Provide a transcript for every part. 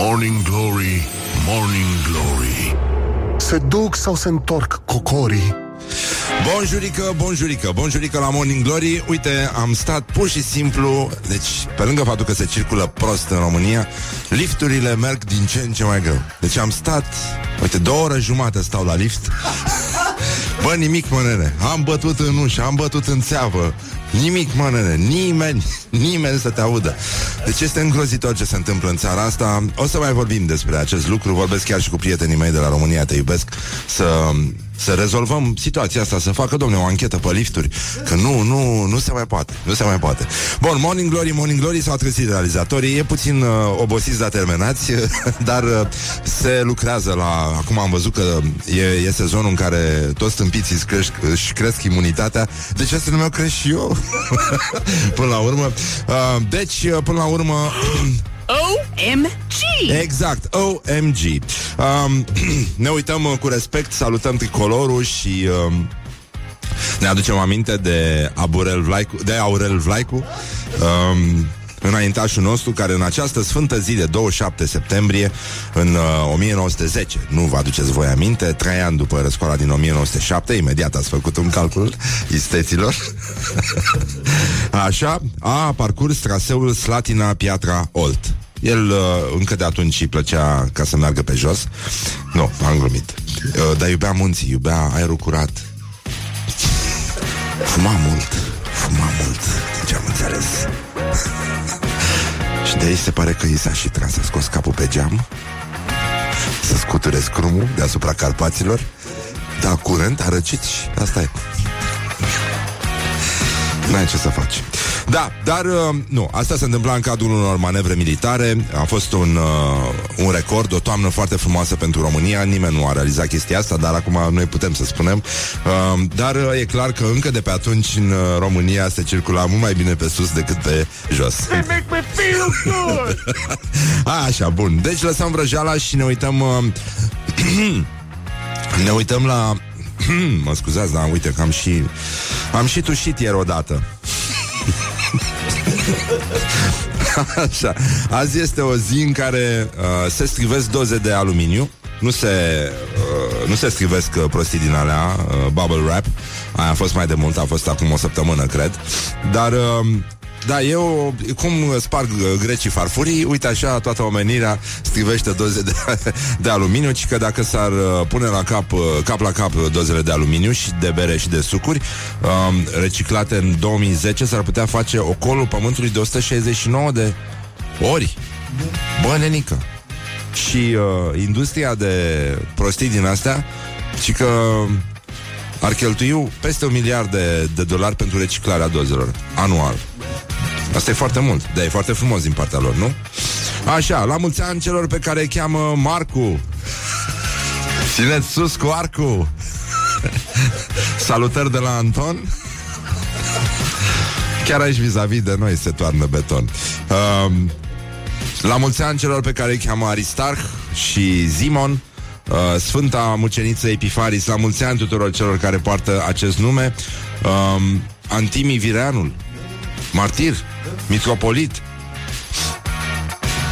Morning Glory, Morning Glory. Se duc sau se întorc cocorii? Bonjurică, bonjurică, bonjurică la Morning Glory. Uite, am stat pur și simplu Deci, pe lângă faptul că se circulă prost în România Lifturile merg din ce în ce mai greu. Deci am stat, uite, două ore jumate stau la lift Bă, nimic, mă, nene. Am bătut în ușă, am bătut în țeavă. Nimic, mă, nene, nimeni, nimeni să te audă. Deci este îngrozitor ce se întâmplă în țara asta. O să mai vorbim despre acest lucru. Vorbesc chiar și cu prietenii mei de la România Te iubesc. Să să rezolvăm situația asta, să facă, domne, o anchetă pe lifturi, că nu, nu, nu se mai poate, nu se mai poate. Bun, Morning Glory, Morning Glory s-au trezit realizatorii, e puțin uh, obosiți, dar terminați, dar uh, se lucrează la, acum am văzut că e, e sezonul în care toți stâmpiții își cresc, își cresc imunitatea, de ce să nu mi-o cresc și eu? până la urmă. Uh, deci, uh, până la urmă... OMG! Exact, OMG. Um, ne uităm uh, cu respect, salutăm tricolorul și um, ne aducem aminte de Aurel Vlaicu, de Aurel Vlaicu, um, înaintașul nostru, care în această sfântă zi de 27 septembrie, în uh, 1910, nu vă aduceți voi aminte, trei ani după răscoala din 1907, imediat ați făcut un calcul isteților, așa, a parcurs traseul Slatina-Piatra-Olt. El uh, încă de atunci îi plăcea ca să meargă pe jos. Nu, am glumit. Uh, dar iubea munții, iubea aerul curat. Fuma mult, fuma mult, ce am înțeles. și de aici se pare că i s-a și tras, a scos capul pe geam, să scuture scrumul deasupra Carpaților, dar curent a răcit și asta e. N-ai ce să faci. Da, dar uh, nu, asta se întâmpla în cadrul unor manevre militare. A fost un, uh, un record, o toamnă foarte frumoasă pentru România. Nimeni nu a realizat chestia asta, dar acum noi putem să spunem. Uh, dar uh, e clar că încă de pe atunci în uh, România se circula mult mai bine pe sus decât pe jos. They make me feel good! Așa, bun. Deci lăsăm vrăjeala și ne uităm... Uh, ne uităm la... mă scuzați, dar uite că am și... Am și tușit ieri odată. Așa. Azi este o zi în care uh, se scrivesc doze de aluminiu. Nu se, uh, nu se scrivesc uh, prostii din alea, uh, bubble wrap. Aia a fost mai de mult, a fost acum o săptămână, cred. Dar uh, da, eu, cum sparg uh, grecii farfurii, uite așa, toată omenirea strivește doze de, de aluminiu, ci că dacă s-ar uh, pune la cap, uh, cap la cap dozele de aluminiu și de bere și de sucuri, um, reciclate în 2010, s-ar putea face ocolul pământului de 169 de ori. Bă, nenică. Și uh, industria de prostii din astea, și că ar cheltui peste un miliard de, de dolari pentru reciclarea dozelor anual. Asta e foarte mult, dar e foarte frumos din partea lor, nu? Așa, la mulți ani celor pe care îi cheamă Marcu. Țineți sus cu arcu. Salutări de la Anton. Chiar aici vis-a-vis de noi se toarnă beton. Um, la mulți ani celor pe care îi cheamă Aristarh și Zimon. Uh, Sfânta Muceniță Epifaris, la mulți ani tuturor celor care poartă acest nume. Um, Antimi Vireanul, martir, mitropolit.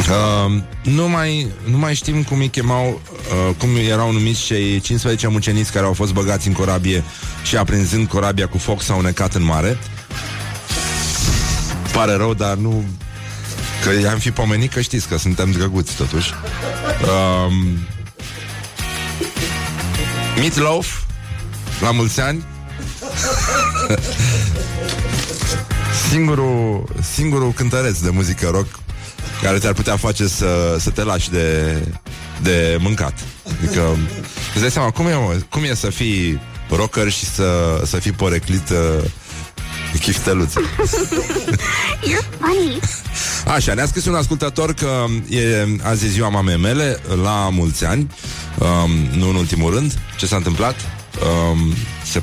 Uh, nu, mai, nu mai știm cum îi chemau, uh, cum erau numiți cei 15 muceniți care au fost băgați în corabie și aprinzând corabia cu foc s-au necat în mare. Pare rău, dar nu... Că i-am fi pomenit că știți că suntem drăguți totuși. Um, Meatloaf, la mulți ani. Singurul, singurul cântăreț de muzică rock care ți-ar putea face să, să te lași de, de mâncat. Adică, îți dai seama, cum e, mă, cum e să fii rocker și să, să fii poreclit uh, chifteluță? You're funny. Așa, ne-a scris un ascultător că e azi e ziua mamei mele, la mulți ani, um, nu în ultimul rând. Ce s-a întâmplat? Um, se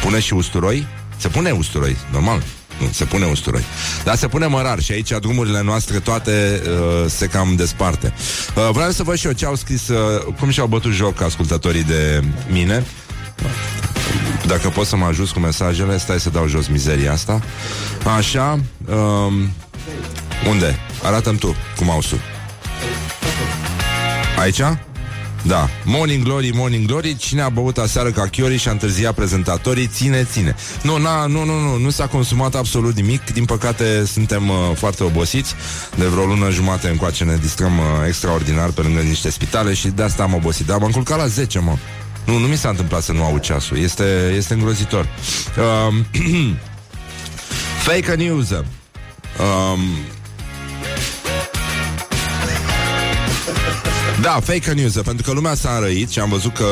pune și usturoi? Se pune usturoi, normal. Nu, se pune usturoi. Dar se pune mărar și aici drumurile noastre toate uh, se cam desparte. Uh, vreau să văd și eu ce au scris, uh, cum și-au bătut joc ascultătorii de mine. Dacă poți să mă ajut cu mesajele, stai să dau jos mizeria asta. Așa. Um, unde? Arată-mi tu cu mouse-ul. Aici? Da. Morning Glory, Morning Glory, cine a băut aseară ca Chiori și a întârziat prezentatorii, ține, ține. Nu, na, nu, nu, nu, nu s-a consumat absolut nimic. Din păcate suntem uh, foarte obosiți. De vreo lună jumate încoace ne distrăm uh, extraordinar pe lângă niște spitale și de asta am obosit. Dar m-am culcat la 10, mă. Nu, nu mi s-a întâmplat să nu aud ceasul. Este, este îngrozitor. Uh, fake news. Um, Da, fake news, pentru că lumea s-a înrăit și am văzut că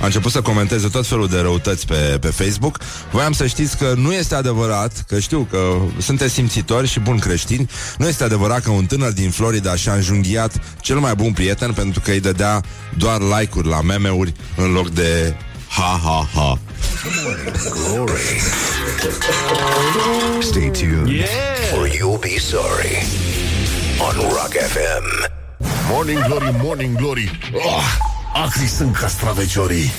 a început să comenteze tot felul de răutăți pe, pe Facebook. Voiam să știți că nu este adevărat, că știu că sunteți simțitori și buni creștini, nu este adevărat că un tânăr din Florida și-a înjunghiat cel mai bun prieten pentru că îi dădea doar like-uri la meme-uri în loc de ha-ha-ha. Stay tuned yeah. or you'll be sorry on Rock FM. Morning Glory, Morning Glory. Oh, Acri sunt castraveciorii.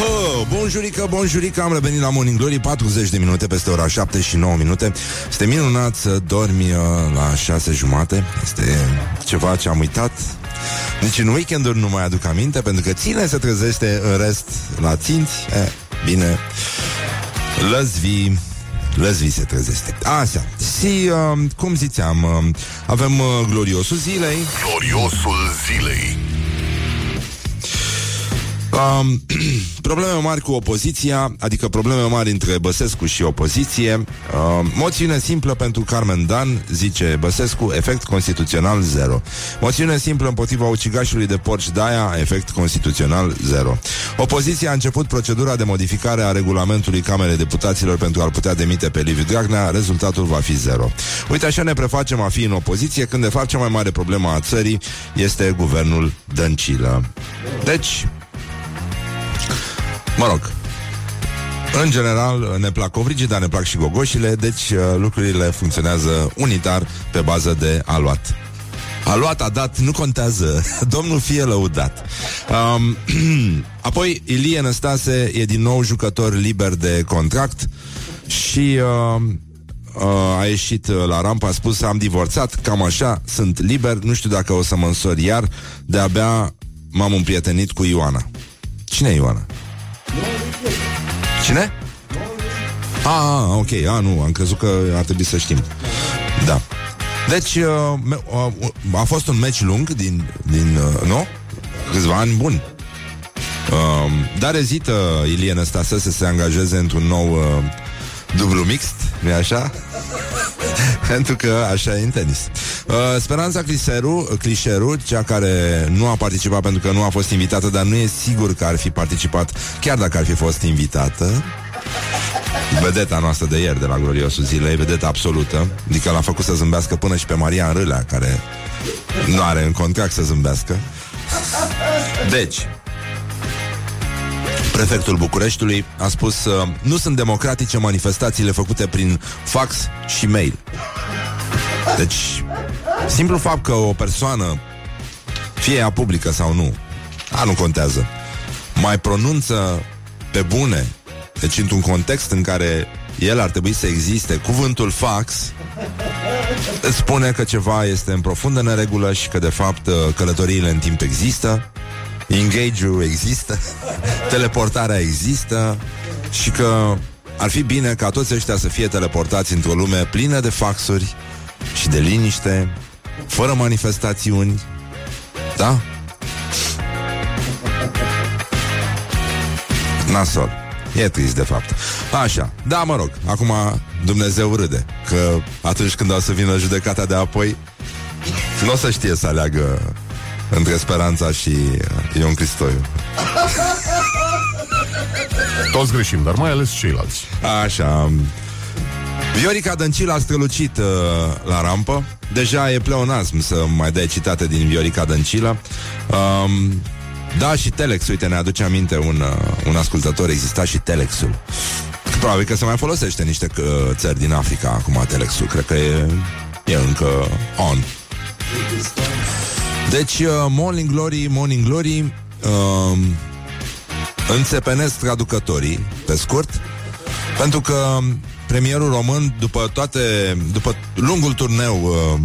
Oh, bonjurică, bonjurică, am revenit la Morning Glory 40 de minute peste ora 7 și 9 minute. Este minunat să dormi uh, la 6 jumate. Este ceva ce am uitat. Nici în weekenduri nu mai aduc aminte Pentru că ține se trezește în rest la ținți. Eh, Bine Lăzvi Lăzvi se trezește. Așa. Și, uh, cum ziceam, uh, avem uh, gloriosul zilei. Gloriosul zilei Um, probleme mari cu opoziția, adică probleme mari între Băsescu și opoziție. Um, moțiune simplă pentru Carmen Dan, zice Băsescu, efect constituțional zero. Moțiune simplă împotriva ucigașului de porci Daia, efect constituțional zero. Opoziția a început procedura de modificare a regulamentului Camerei Deputaților pentru a-l putea demite pe Liviu Dragnea, rezultatul va fi zero. Uite, așa ne prefacem a fi în opoziție, când de fapt cea mai mare problemă a țării este guvernul Dăncilă. Deci, Mă rog, în general ne plac covrigii, dar ne plac și gogoșile, deci uh, lucrurile funcționează unitar pe bază de aluat. A luat, a dat, nu contează. Domnul fie lăudat. Um, apoi, Ilie Năstase e din nou jucător liber de contract și uh, uh, a ieșit uh, la rampă, a spus am divorțat, cam așa, sunt liber, nu știu dacă o să mă însor iar, de-abia m-am împrietenit cu Ioana. Cine e Ioana? Cine? Ah, ah, ok, ah, nu, am crezut că ar trebui să știm. Da. Deci, uh, uh, a fost un meci lung din, din uh, nu? Câțiva ani buni. Uh, dar ezită Ilie Năstase să se angajeze într-un nou uh, dublu mixt, nu așa? Pentru că așa e în tenis. Uh, Speranța Cliseru, Clișeru, cea care nu a participat pentru că nu a fost invitată, dar nu e sigur că ar fi participat, chiar dacă ar fi fost invitată. Vedeta noastră de ieri de la Gloriosul Zilei, vedeta absolută, adică l-a făcut să zâmbească până și pe Maria Râlea, care nu are în contract să zâmbească. Deci, Prefectul Bucureștiului a spus uh, nu sunt democratice manifestațiile făcute prin fax și mail. Deci, simplu fapt că o persoană, fie ea publică sau nu, a, nu contează, mai pronunță pe bune, deci într-un context în care el ar trebui să existe, cuvântul fax îți spune că ceva este în profundă neregulă și că, de fapt, uh, călătoriile în timp există, engage-ul există, teleportarea există și că ar fi bine ca toți ăștia să fie teleportați într-o lume plină de faxuri și de liniște, fără manifestațiuni. Da? Nasol. E trist, de fapt. Așa. Da, mă rog. Acum Dumnezeu râde. Că atunci când o să vină judecata de apoi, nu o să știe să aleagă între Speranța și uh, Ion Cristoiu. Toți greșim, dar mai ales ceilalți. Așa. Viorica Dăncilă a strălucit uh, la rampă. Deja e pleonasm să mai dai citate din Viorica Dăncilă. Um, da, și Telex, uite, ne aduce aminte un, uh, un ascultător, exista și Telexul. Probabil că se mai folosește niște uh, țări din Africa acum Telexul. Cred că e, e încă on. Deci, uh, Morning Glory, Morning Glory, uh, înțepenesc traducătorii, pe scurt, pentru că premierul român, după toate, după lungul turneu uh,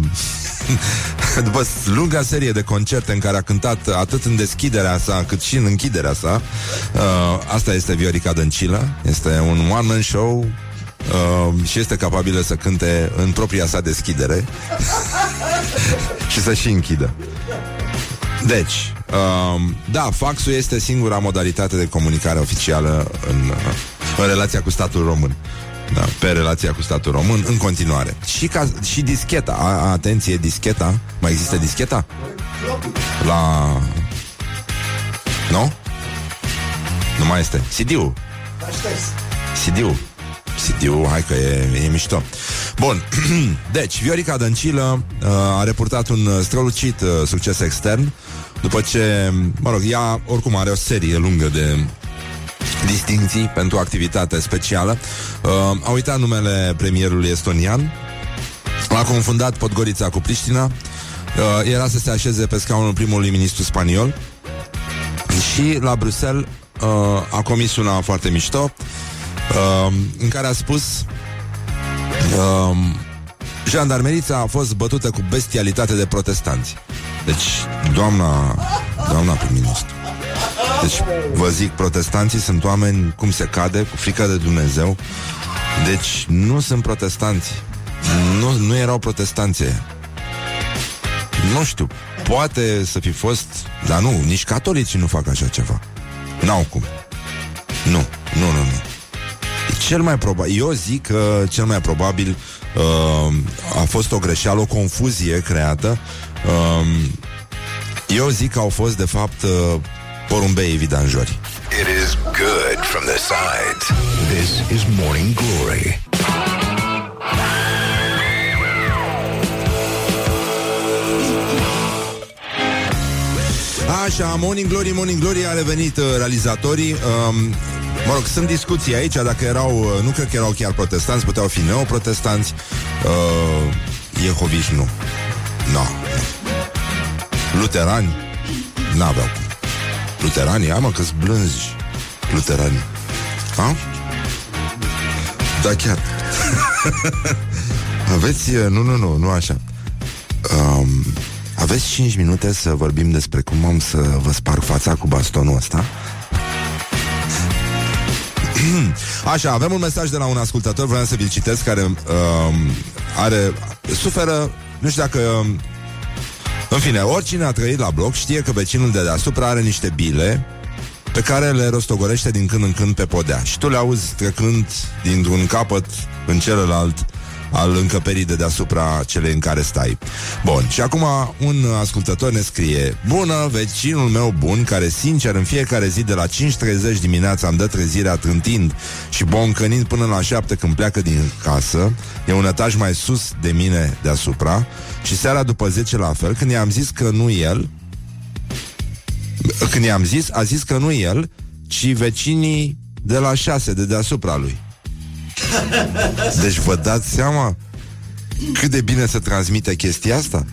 după lunga serie de concerte în care a cântat atât în deschiderea sa cât și în închiderea sa, uh, asta este Viorica Dăncilă, este un one-man show uh, și este capabilă să cânte în propria sa deschidere și să și închidă. Deci, um, da, faxul este singura modalitate de comunicare oficială în, uh, în relația cu statul român. Da, pe relația cu statul român în continuare. Și, ca, și discheta, a, atenție, discheta. Mai există discheta? La... Nu? Nu mai este. CD-ul. CD-ul. CD-ul, hai că e, e mișto. Bun, deci, Viorica Dăncilă uh, a reportat un strălucit uh, succes extern după ce, mă rog, ea oricum are o serie lungă de distinții pentru activitate specială. Uh, a uitat numele premierului estonian, a confundat Podgorița cu Priștina, uh, era să se așeze pe scaunul primului ministru spaniol și la Bruxelles uh, a comis una foarte mișto uh, în care a spus uh, Jandarmerița a fost bătută cu bestialitate de protestanți. Deci, doamna, doamna prim-ministru, deci, vă zic, protestanții sunt oameni cum se cade, cu frică de Dumnezeu. Deci, nu sunt protestanți. Nu, nu erau protestanțe. Nu știu, poate să fi fost, dar nu, nici catolicii nu fac așa ceva. N-au cum. Nu, nu, nu, nu. Cel mai probabil, eu zic că cel mai probabil uh, a fost o greșeală, o confuzie creată. Uh, eu zic că au fost, de fapt, uh, porumbei vidanjori. It is good from the sides. This is Morning Glory. Așa, Morning Glory, Morning Glory a revenit uh, realizatorii um, Mă rog, sunt discuții aici Dacă erau, uh, nu cred că erau chiar protestanți Puteau fi neoprotestanți uh, Jehoviși nu. No. Luterani? N-aveau cum. Luteranii, am că blânzi Luteranii Ha? Da, chiar. Aveți, uh, nu, nu, nu, nu așa. Um, Aveți 5 minute să vorbim despre cum am să vă sparg fața cu bastonul ăsta Așa, avem un mesaj de la un ascultător Vreau să vi-l citesc Care um, are, suferă Nu știu dacă în fine, oricine a trăit la bloc știe că vecinul de deasupra are niște bile pe care le rostogorește din când în când pe podea. Și tu le auzi trecând dintr-un capăt în celălalt al încăperii de deasupra celei în care stai. Bun, și acum un ascultător ne scrie Bună, vecinul meu bun, care sincer în fiecare zi de la 5.30 dimineața îmi dă trezirea trântind și boncănind până la 7 când pleacă din casă, e un etaj mai sus de mine deasupra și seara după 10 la fel, când i-am zis că nu el, când i-am zis, a zis că nu el, ci vecinii de la 6 de deasupra lui. Deci vă dați seama cât de bine se transmite chestia asta?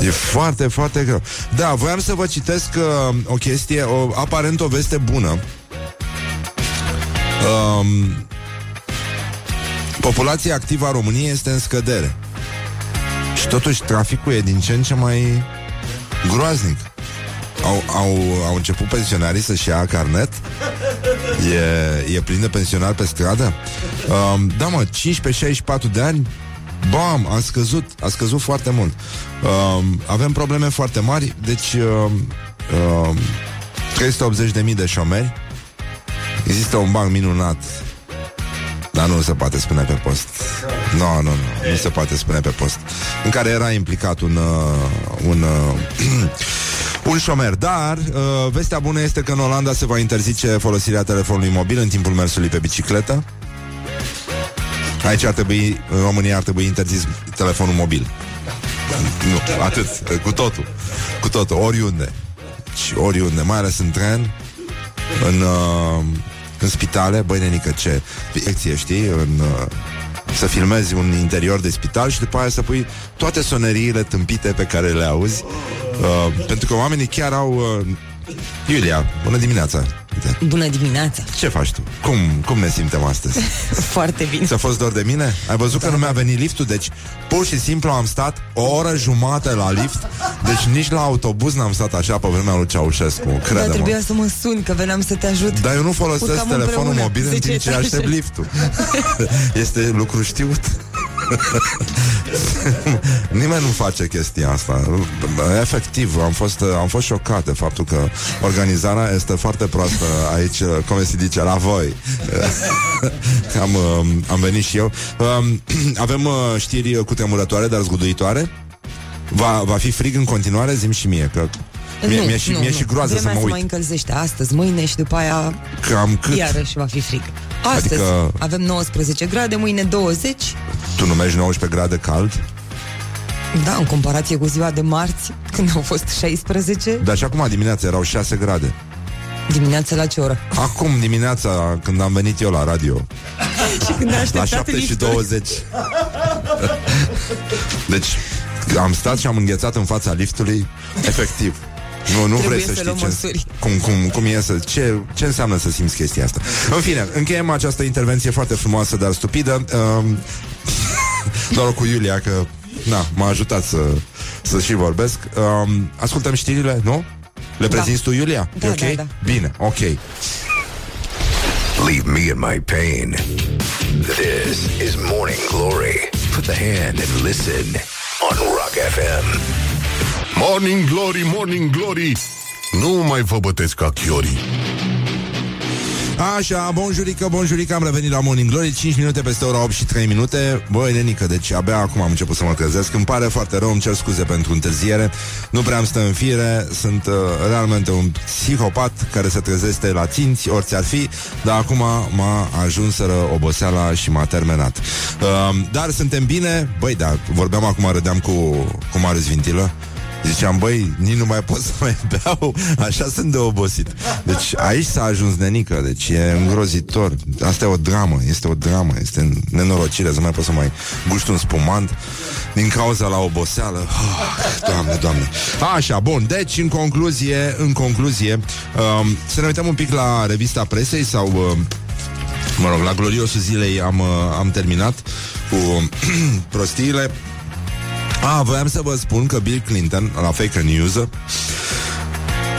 E foarte, foarte greu. Da, voiam să vă citesc uh, o chestie, o, aparent o veste bună. Um, populația activă a României este în scădere. Și totuși traficul e din ce în ce mai groaznic. Au, au, au început pensionarii să-și ia carnet E, e plin de pensionari pe stradă? Um, Da mă, 15-64 de ani? Bam, a scăzut A scăzut foarte mult. Um, Avem probleme foarte mari Deci um, um, 380.000 de șomeri. Există un banc minunat Dar nu se poate spune pe post. Nu, no, nu, no, nu no, Nu se poate spune pe post. În care era implicat un uh, Un uh, un șomer. Dar uh, vestea bună este că în Olanda se va interzice folosirea telefonului mobil în timpul mersului pe bicicletă. Aici ar trebui, în România ar trebui interzis telefonul mobil. Nu, atât, cu totul. Cu totul, oriunde. Și oriunde, mai ales în tren, în, uh, în spitale, băi nenică, ce lecție, știi, în, uh, să filmezi un interior de spital și după aia să pui toate soneriile tâmpite pe care le auzi Uh, pentru că oamenii chiar au... Uh, Iulia, bună dimineața! Uite. Bună dimineața! Ce faci tu? Cum, cum ne simtem astăzi? Foarte bine. Ți-a fost dor de mine? Ai văzut că nu mi-a venit liftul? Deci, pur și simplu am stat o oră jumate la lift Deci nici la autobuz n-am stat așa pe vremea lui Ceaușescu Dar Crede-mă trebuia să mă sun, că veneam să te ajut. Dar eu nu folosesc Urcam telefonul împreună, mobil în 10 timp ce etaje. aștept liftul Este lucru știut Nimeni nu face chestia asta Efectiv, am fost, am fost șocat de faptul că organizarea este foarte proastă aici, cum se zice, la voi am, um, am venit și eu Um, Avem uh, știri cu tremurătoare, dar zguduitoare Va, va fi frig în continuare? Zim și mie că Mie, nu, mie, și, nu, mie nu. și groază Vremea să mă se uit mai încălzește astăzi, mâine și după aia Cam cât? iarăși va fi frig. Astăzi Adică- avem 19 grade, mâine 20. Tu numești 19 grade cald? Da, în comparație cu ziua de marți, când au fost 16. Dar și acum dimineața erau 6 grade Dimineața la ce oră? Acum dimineața când am venit eu la radio și când a La așteptat 7 și liftul. 20 Deci am stat și am înghețat în fața liftului Efectiv nu, nu Trebuie vrei să, să știi luăm ce, măsuri. cum, cum, cum e să, ce, ce înseamnă să simți chestia asta În fine, încheiem această intervenție foarte frumoasă, dar stupidă um, Noroc cu Iulia că Na, m-a ajutat să, să și vorbesc um, Ascultăm știrile, nu? Le Da. prezinți tu, Iulia? Da, e ok? da, da. Bine, ok Leave me in my pain. This is Morning Glory. Put the hand and listen on Rock FM. Morning Glory, Morning Glory. Nu mai vă bătesc ca chiorii. Așa, bonjurică, bonjurică, am revenit la Morning Glory 5 minute peste ora 8 și 3 minute. Băi, nenică, deci abia acum am început să mă trezesc. Îmi pare foarte rău, îmi cer scuze pentru întârziere. Nu prea am stă în fire Sunt uh, realmente un psihopat Care se trezește la ținți, orice ar fi Dar acum m-a ajunsără oboseala și m-a terminat. Uh, Dar suntem bine? Băi, da, vorbeam acum, râdeam cu, cu Marius Vintilă Ziceam, băi, nici nu mai pot să mai beau Așa sunt de obosit. Deci aici s-a ajuns nenică Deci e îngrozitor. Asta e o dramă, este o dramă Este nenorocire să mai pot să mai gust un spumant Din cauza la oboseală. Oh, Doamne, doamne. Așa, bun, deci în concluzie În concluzie um, Să ne uităm un pic la revista presei Sau um, Mă rog, la gloriosul zilei am, uh, am terminat cu prostiile a, voiam să vă spun că Bill Clinton, la fake news,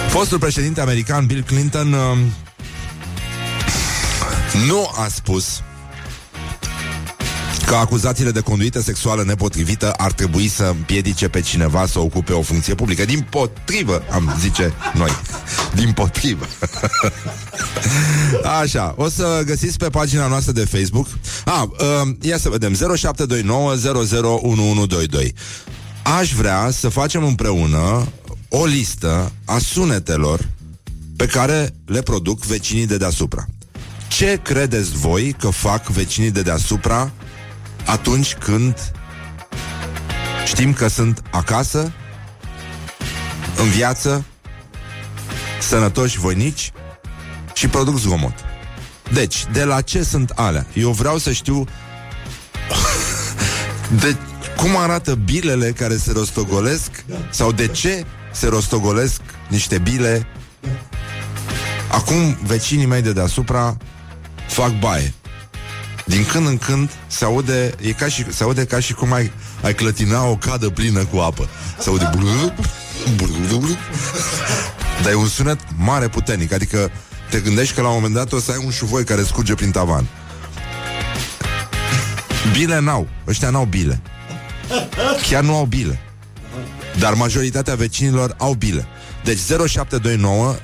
fostul președinte american Bill Clinton uh, nu a spus că acuzațiile de conduită sexuală nepotrivită ar trebui să împiedice pe cineva să ocupe o funcție publică. Din potrivă, am zice noi. Din potrivă. Așa, o să găsiți pe pagina noastră de Facebook. A, uh, ia să vedem. 0729 001122. Aș vrea să facem împreună o listă a sunetelor pe care le produc vecinii de deasupra. Ce credeți voi că fac vecinii de deasupra atunci când știm că sunt acasă, în viață, sănătoși, voinici și produc zgomot. Deci, de la ce sunt alea? Eu vreau să știu de cum arată bilele care se rostogolesc sau de ce se rostogolesc niște bile. Acum vecinii mei de deasupra fac baie. Din când în când se aude, e ca și, se aude ca și cum ai, ai clătina o cadă plină cu apă. Se aude blu, blu, blu, blu. Dar e un sunet mare puternic, adică te gândești că la un moment dat o să ai un șuvoi care scurge prin tavan. Bile n-au, ăștia n-au bile. Chiar nu au bile. Dar majoritatea vecinilor au bile. Deci 0729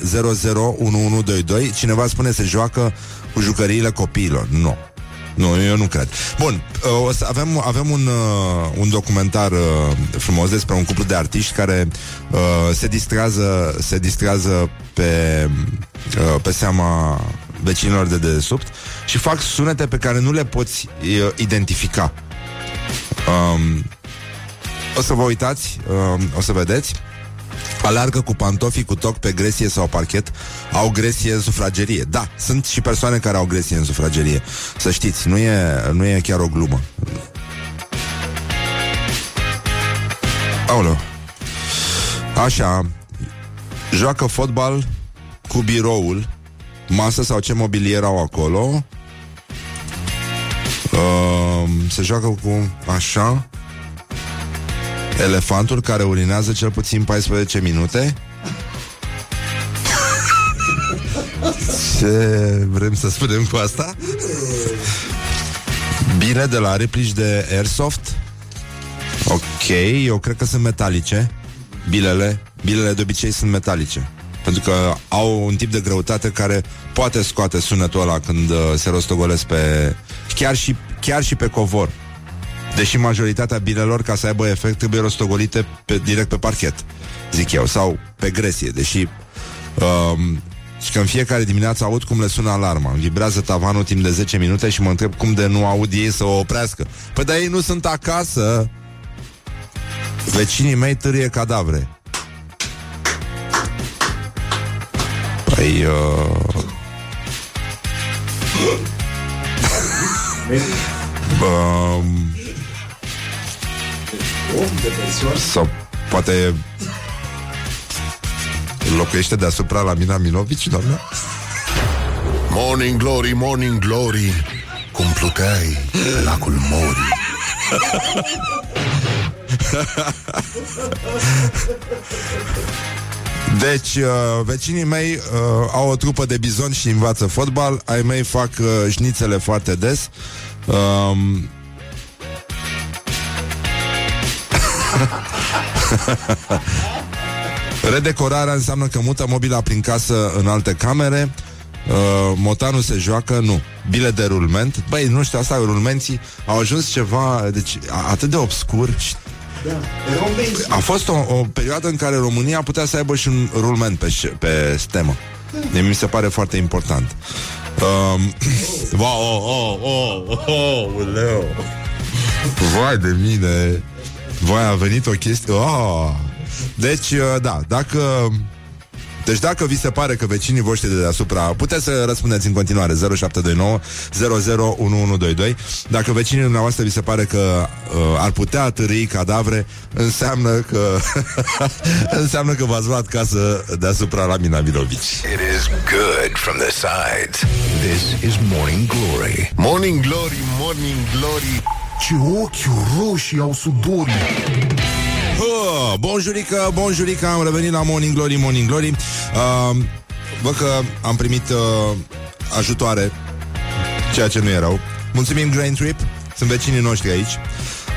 001122 Cineva spune se joacă cu jucăriile copiilor. Nu. Nu, eu nu cred. Bun, uh, o să avem, avem un, uh, un documentar uh, frumos despre un cuplu de artiști care uh, se distrează, se distrează pe, uh, pe seama vecinilor de dedesubt și fac sunete pe care nu le poți uh, identifica. Um, o să vă uitați, um, o să vedeți. Alargă cu pantofii cu toc pe gresie sau parchet Au gresie în sufragerie. Da, sunt și persoane care au gresie în sufragerie. Să știți, nu e, nu e chiar o glumă. Aoleu. Așa Joacă fotbal cu biroul masă sau ce mobilier au acolo. Uh, se joacă cu așa elefantul care urinează cel puțin 14 minute. Ce vrem să spunem cu asta? Bine, de la replici de Airsoft Ok, eu cred că sunt metalice Bilele Bilele de obicei sunt metalice Pentru că au un tip de greutate care Poate scoate sunetul ăla când uh, se rostogolesc pe... Chiar și, chiar și pe covor Deși majoritatea bilelor, ca să aibă efect, trebuie rostogolite pe, direct pe parchet, zic eu, sau pe gresie, deși um, și că în fiecare dimineață aud cum le sună alarma. Îmi vibrează tavanul timp de 10 minute și mă întreb cum de nu aud ei să o oprească. Păi dar ei nu sunt acasă. Vecinii mei târie cadavre. Păi... Uh... um... Sau poate locuiește deasupra la Mina Minovici, doamna? Morning glory, morning glory Cum pluteai pe lacul Mori Deci, uh, vecinii mei uh, au o trupă de bizon și învață fotbal Ai mei fac uh, șnițele foarte des um... Redecorarea înseamnă că mută mobila prin casă în alte camere uh, Motanul se joacă, nu Bile de rulment Băi, nu știu, asta, rulmenții au ajuns ceva Deci, a- atât de obscur și a fost o, o perioadă în care România putea să aibă și un rulment pe, ș- pe stemă. De mi se pare foarte important. Um, wow, oh, oh, oh, oh, leu. Vai de mine. Vai, a venit o chestie. Oh. Deci, uh, da, dacă deci dacă vi se pare că vecinii voștri de deasupra Puteți să răspundeți în continuare 0729 001122 Dacă vecinii dumneavoastră vi se pare că uh, Ar putea târâi cadavre Înseamnă că Înseamnă că v-ați luat casă Deasupra la Mina Milovici It is good from the sides. This is Morning Glory. Morning glory, morning glory Ce ochi roșii au sudorii Oh, bonjurică, bonjurică, am revenit la Morning Glory, Morning Glory. Uh, văd că am primit uh, ajutoare, ceea ce nu erau. Mulțumim Grain Trip, sunt vecinii noștri aici,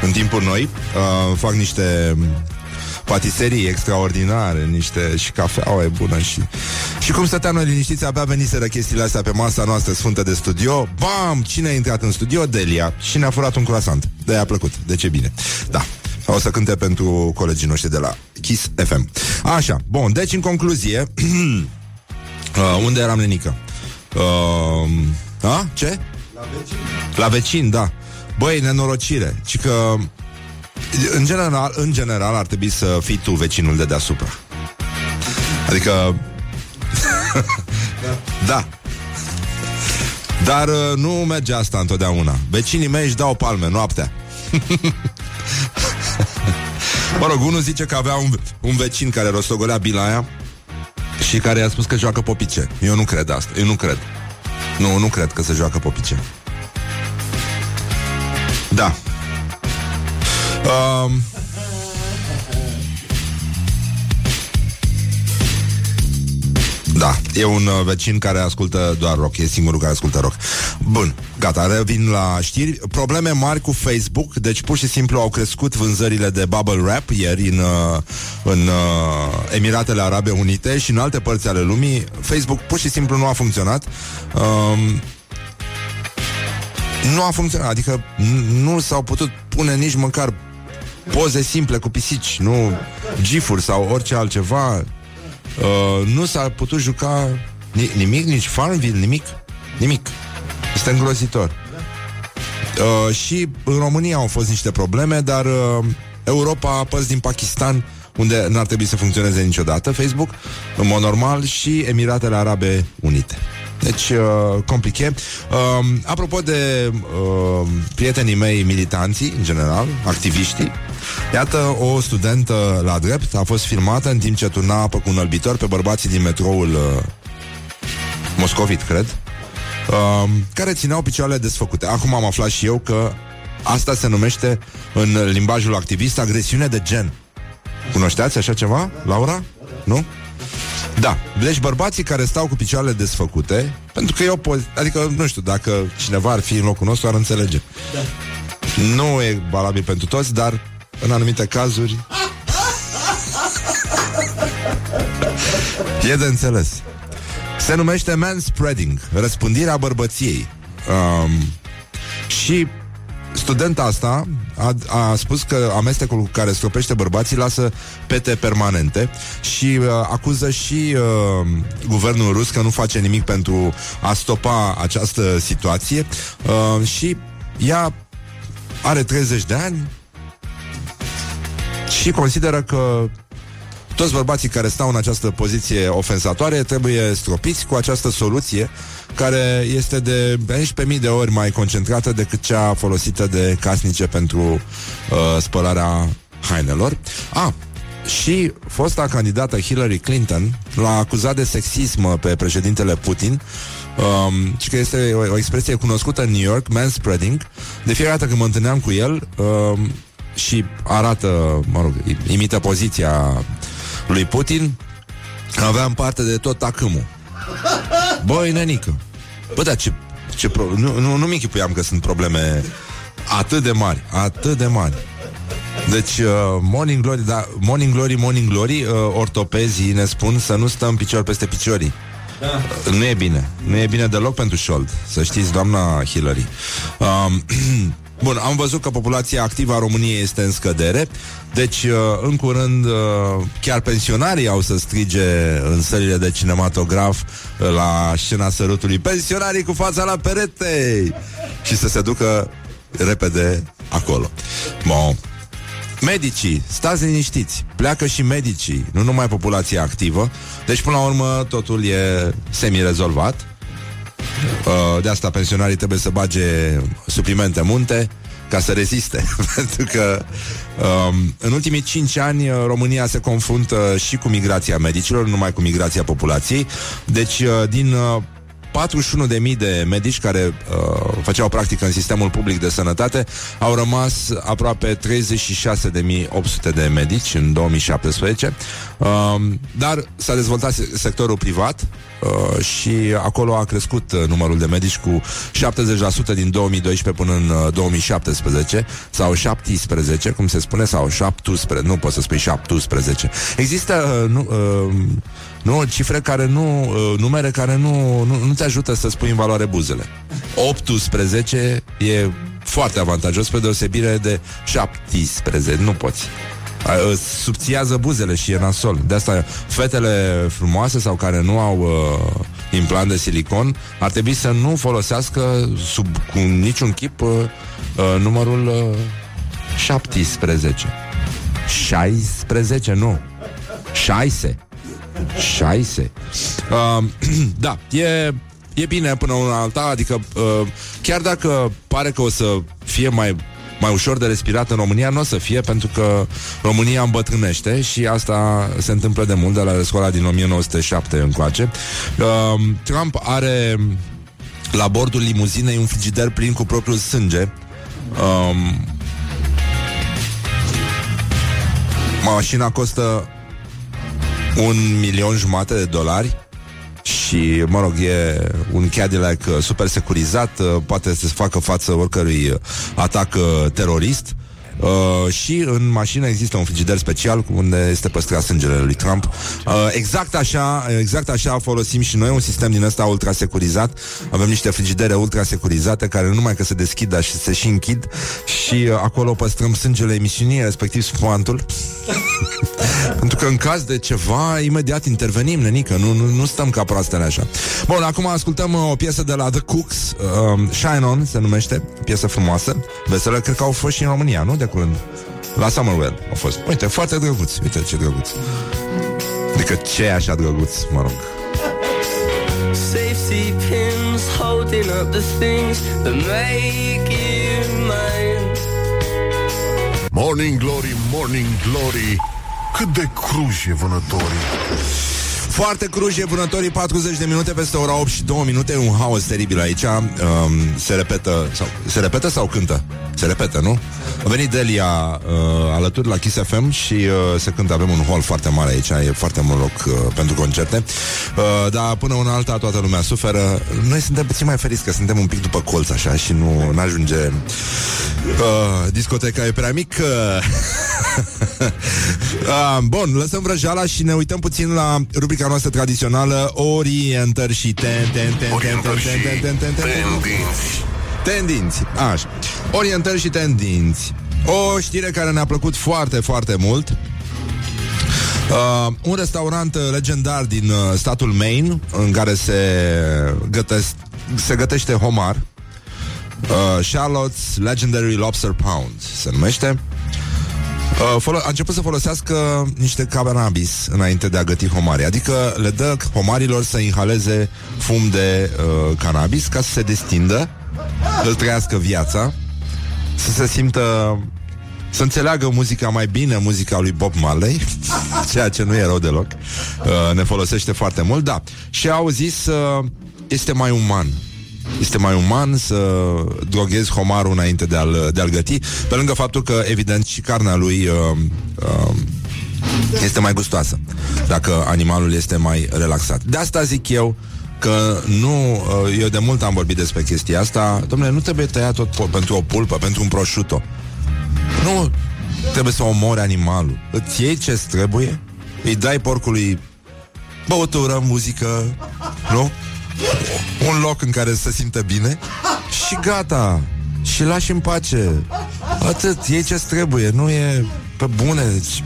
în timpul noi. Uh, fac niște patiserii extraordinare, niște și cafeaua e bună și... Și cum stăteam noi liniștiți, abia veniseră chestiile astea pe masa noastră sfântă de studio. Bam! Cine a intrat în studio? Delia. Și ne-a furat un croissant. De a plăcut. De ce bine. Da. O să cânte pentru colegii noștri de la Kiss FM. Așa, bun, deci în concluzie uh, Unde eram nenică? Uh, a? Ce? La vecin La vecin, da Băi, nenorocire Ci că în general, în general ar trebui să fii tu vecinul de deasupra Adică Da Dar uh, nu merge asta întotdeauna Vecinii mei își dau palme noaptea Mă rog, unul zice că avea un, un vecin care rostogolea bila aia și care i-a spus că joacă popice. Eu nu cred asta. Eu nu cred. Nu, nu cred că se joacă popice. Da. Um, Da, e un uh, vecin care ascultă doar rock, e singurul care ascultă rock. Bun, gata, revin la știri. Probleme mari cu Facebook, deci pur și simplu au crescut vânzările de bubble wrap ieri în, uh, în uh, Emiratele Arabe Unite și în alte părți ale lumii. Facebook pur și simplu nu a funcționat. Um, nu a funcționat, adică n- nu s-au putut pune nici măcar poze simple cu pisici, nu gifuri sau orice altceva. Uh, nu s-a putut juca ni- nimic, nici Farmville, nimic. Nimic. Este îngrozitor. Uh, și în România au fost niște probleme, dar uh, Europa, părți din Pakistan, unde n-ar trebui să funcționeze niciodată Facebook, în mod normal, și Emiratele Arabe Unite. Deci, uh, compliche. Uh, apropo de uh, prietenii mei militanții, în general, activiștii, iată o studentă la drept a fost filmată în timp ce turna apă cu un albitor pe bărbații din metroul uh, moscovit, cred, uh, care țineau picioarele desfăcute. Acum am aflat și eu că asta se numește în limbajul activist agresiune de gen. Cunoșteați așa ceva, Laura? Nu? Da, deci bărbații care stau cu picioarele desfăcute, pentru că eu pot, adică nu știu, dacă cineva ar fi în locul nostru, ar înțelege. Da. Nu e valabil pentru toți, dar în anumite cazuri e de înțeles. Se numește manspreading, răspândirea bărbăției. Um, și studenta asta a, a spus că amestecul cu care stropește bărbații lasă pete permanente și uh, acuză și uh, guvernul rus că nu face nimic pentru a stopa această situație. Uh, și ea are 30 de ani și consideră că toți bărbații care stau în această poziție ofensatoare trebuie stropiți cu această soluție care este de 11.000 de ori mai concentrată decât cea folosită de casnice pentru uh, spălarea hainelor. A, și fosta candidată Hillary Clinton l-a acuzat de sexism pe președintele Putin um, și că este o, o expresie cunoscută în New York, manspreading. De fiecare dată când mă întâlneam cu el um, și arată, mă rog, imită poziția lui Putin, aveam parte de tot acâmul. Băi, nenică. Bă, dar ce, ce pro- nu, nu, nu mi închipuiam că sunt probleme atât de mari, atât de mari. Deci, uh, Morning Glory, da, Morning Glory, Morning Glory, uh, ortopezii ne spun să nu stăm picior peste piciorii. Da. Nu e bine. Nu e bine deloc pentru șold. Să știți, doamna Hillary. Um, Bun, am văzut că populația activă a României este în scădere, deci uh, în curând uh, chiar pensionarii au să strige în sălile de cinematograf uh, la scena sărutului pensionarii cu fața la perete și să se ducă repede acolo. Bun. Medicii, stați liniștiți, pleacă și medicii, nu numai populația activă, deci până la urmă totul e semi-rezolvat. Uh, de asta pensionarii trebuie să bage suplimente munte ca să reziste. Pentru că um, în ultimii 5 ani uh, România se confruntă și cu migrația medicilor, nu numai cu migrația populației. Deci uh, din uh, 41.000 de medici care uh, făceau practică în sistemul public de sănătate au rămas aproape 36.800 de medici în 2017, uh, dar s-a dezvoltat sectorul privat uh, și acolo a crescut uh, numărul de medici cu 70% din 2012 până în uh, 2017 sau 17, cum se spune, sau 17, nu pot să spui 17. Există uh, nu, uh, nu, cifre care nu, uh, numere care nu, nu, nu te ajută să spui în valoare buzele. 18 e foarte avantajos pe deosebire de 17. Nu poți. Uh, subțiază buzele și e nasol. De asta fetele frumoase sau care nu au uh, implant de silicon ar trebui să nu folosească sub cu niciun chip uh, uh, numărul uh, 17. 16, nu. 6. 6. Uh, da, e, e bine până una alta, adică uh, chiar dacă pare că o să fie mai mai ușor de respirat în România, nu o să fie pentru că România îmbătrânește și asta se întâmplă de mult, de la școala din 1907 încoace. Uh, Trump are la bordul limuzinei un frigider plin cu propriul sânge. Um, mașina costă un milion jumate de dolari și, mă rog, e un Cadillac uh, super securizat, uh, poate să facă față oricărui uh, atac terorist. Uh, și în mașină există un frigider special unde este păstrat sângele lui Trump. Uh, exact așa, exact așa folosim și noi un sistem din ăsta ultra securizat. Avem niște frigidere ultra securizate care nu numai că se deschid, dar și se și închid și uh, acolo păstrăm sângele emisiunii, respectiv spumantul. Pentru că în caz de ceva, imediat intervenim, nenică, nu, nu, nu stăm ca proastele așa. Bun, acum ascultăm uh, o piesă de la The Cooks, uh, Shine On se numește, piesă frumoasă. Veselă, cred că au fost și în România, nu? De curând. La Summerwell au fost. Uite, foarte drăguț. Uite ce drăguț. Adică ce e așa drăguț, mă rog. Safety pins holding up the things that make you mine. Morning Glory, Morning Glory Cât de cruji e vânătorii Foarte cruj e vânătorii 40 de minute peste ora 8 și 2 minute Un haos teribil aici. Um, Se repetă sau, Se repetă sau cântă? Se repetă, nu? A venit Delia uh, alături la Kiss FM Și uh, se cântă, avem un hall foarte mare aici E foarte mult loc uh, pentru concerte. Uh, Dar până una alta toată lumea suferă. Noi suntem puțin mai feriți Că suntem un pic după colț așa Și nu ajunge uh, Discoteca e prea mică. Uh, Bun, lăsăm vrăjeala și ne uităm puțin la rubrica rubrica noastră tradițională Orientări și ten, ten, ten, ten, ten, ten, ten, tendinți. Tendinți, așa. Orientări și tendinți. O știre care ne-a plăcut foarte, foarte mult Uh, un restaurant legendar din uh, statul Maine, în care se, gătesc, se gătește homar, uh, Charlotte's Legendary Lobster Pound se numește. Uh, folo- a început să folosească niște cannabis înainte de a găti homari. Adică le dă homarilor să inhaleze fum de uh, cannabis ca să se destindă, să trăiască viața, să se simtă să înțeleagă muzica mai bine, muzica lui Bob Marley, ceea ce nu e rău deloc. Uh, ne folosește foarte mult, da. Și au zis, uh, este mai uman. Este mai uman să droghezi homarul înainte de a-l, de a-l găti, pe lângă faptul că, evident, și carnea lui uh, uh, este mai gustoasă, dacă animalul este mai relaxat. De asta zic eu că nu, uh, eu de mult am vorbit despre chestia asta, domnule, nu trebuie tăiat tot po- pentru o pulpă, pentru un prosciutto. Nu trebuie să omori animalul. Îți iei ce trebuie, îi dai porcului băutură, muzică, nu? Un loc în care să se simtă bine? Și gata. Și lași în pace. Atât, iei ce trebuie, nu e pe bune. Deci,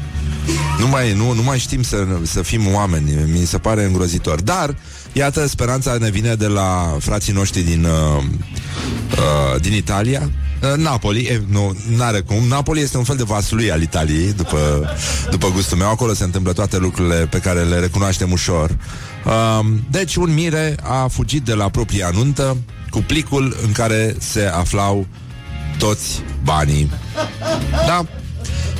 nu mai, nu, nu mai știm să, să fim oameni. Mi se pare îngrozitor. Dar, iată, speranța ne vine de la frații noștri din, uh, uh, din Italia. Uh, Napoli, e, nu, n-are cum. Napoli este un fel de vaslui al Italiei după, după gustul meu. Acolo se întâmplă toate lucrurile pe care le recunoaștem ușor. uh, Deci un mire a fugit de la propria nuntă Cu plicul în care se aflau toți banii Da,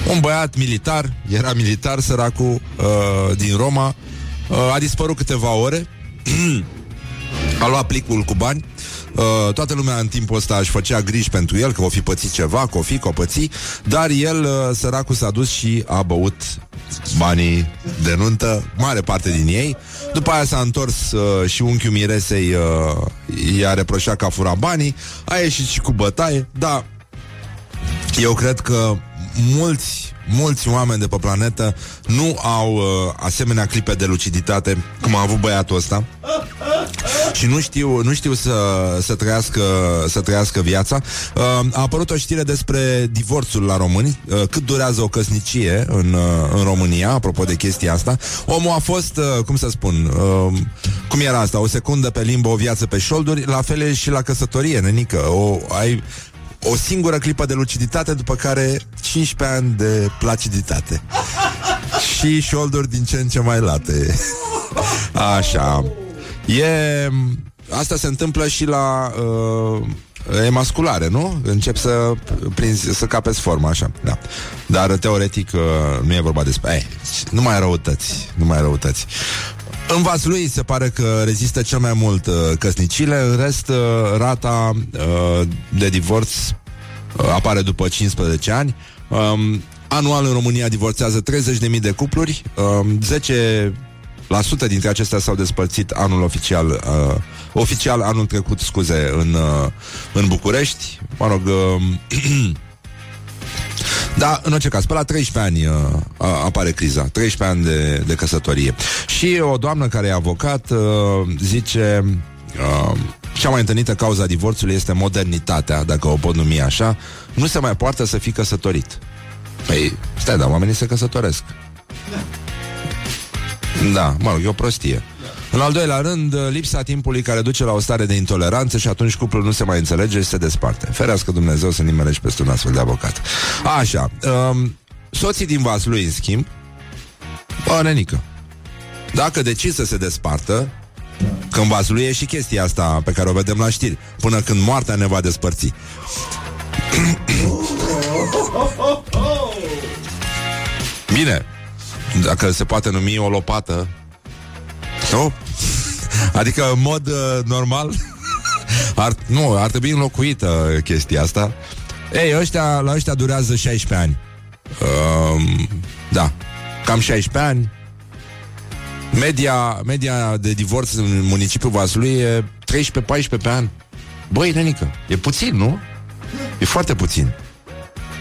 un băiat militar, era militar săracul uh, din Roma, uh, a dispărut câteva ore, a luat plicul cu bani, uh, toată lumea în timpul ăsta își făcea griji pentru el, că o fi pățit ceva, că o fi, că o păți, dar el, uh, săracul, s-a dus și a băut banii de nuntă, mare parte din ei. După aia s-a întors uh, și unchiul miresei uh, i-a reproșat că a furat banii, a ieșit și cu bătaie, dar eu cred că mulți, mulți oameni de pe planetă nu au uh, asemenea clipe de luciditate cum a avut băiatul ăsta și nu știu, nu știu să, să, trăiască, să trăiască viața. Uh, a apărut o știre despre divorțul la români, uh, cât durează o căsnicie în, uh, în România, apropo de chestia asta. Omul a fost, uh, cum să spun, uh, cum era asta, o secundă pe limbă, o viață pe șolduri, la fel e și la căsătorie, nenică. O, ai, o singură clipă de luciditate, după care 15 ani de placiditate. și șolduri din ce în ce mai late. Așa. E... Asta se întâmplă și la uh, emasculare, nu? Încep să prinzi, să capeți forma, așa. Da. Dar teoretic uh, nu e vorba despre... Eh, nu mai răutăți, nu mai răutăți. În Vaslui se pare că rezistă cel mai mult uh, căsnicile, în rest uh, rata uh, de divorț uh, apare după 15 ani. Um, anual în România divorțează 30.000 de cupluri, um, 10 la sută dintre acestea s-au despărțit anul oficial, uh, oficial anul trecut, scuze, în, uh, în București. Mă rog, uh, da, în orice caz, pe la 13 ani uh, apare criza, 13 ani de, de căsătorie. Și o doamnă care e avocat uh, zice... Uh, cea mai întâlnită cauza divorțului este modernitatea, dacă o pot numi așa. Nu se mai poartă să fii căsătorit. Păi, stai, dar oamenii se căsătoresc. Da, mă rog, e o prostie. În al doilea rând, lipsa timpului care duce la o stare de intoleranță și atunci cuplul nu se mai înțelege și se desparte. Ferească Dumnezeu să nimerești peste un astfel de avocat. Așa, um, soții din Vaslui, în schimb, bă, nenică, dacă decid să se despartă, când Vaslui e și chestia asta pe care o vedem la știri, până când moartea ne va despărți. Bine, dacă se poate numi o lopată Nu? Adică în mod uh, normal ar, Nu, ar trebui înlocuită chestia asta. Ei, ăștia, la ăștia durează 16 ani. Um, Da Cam 16 ani. Media, media de divorț în municipiul Vaslui e 13-14 pe an. Băi, nenică, e puțin, nu? E foarte puțin.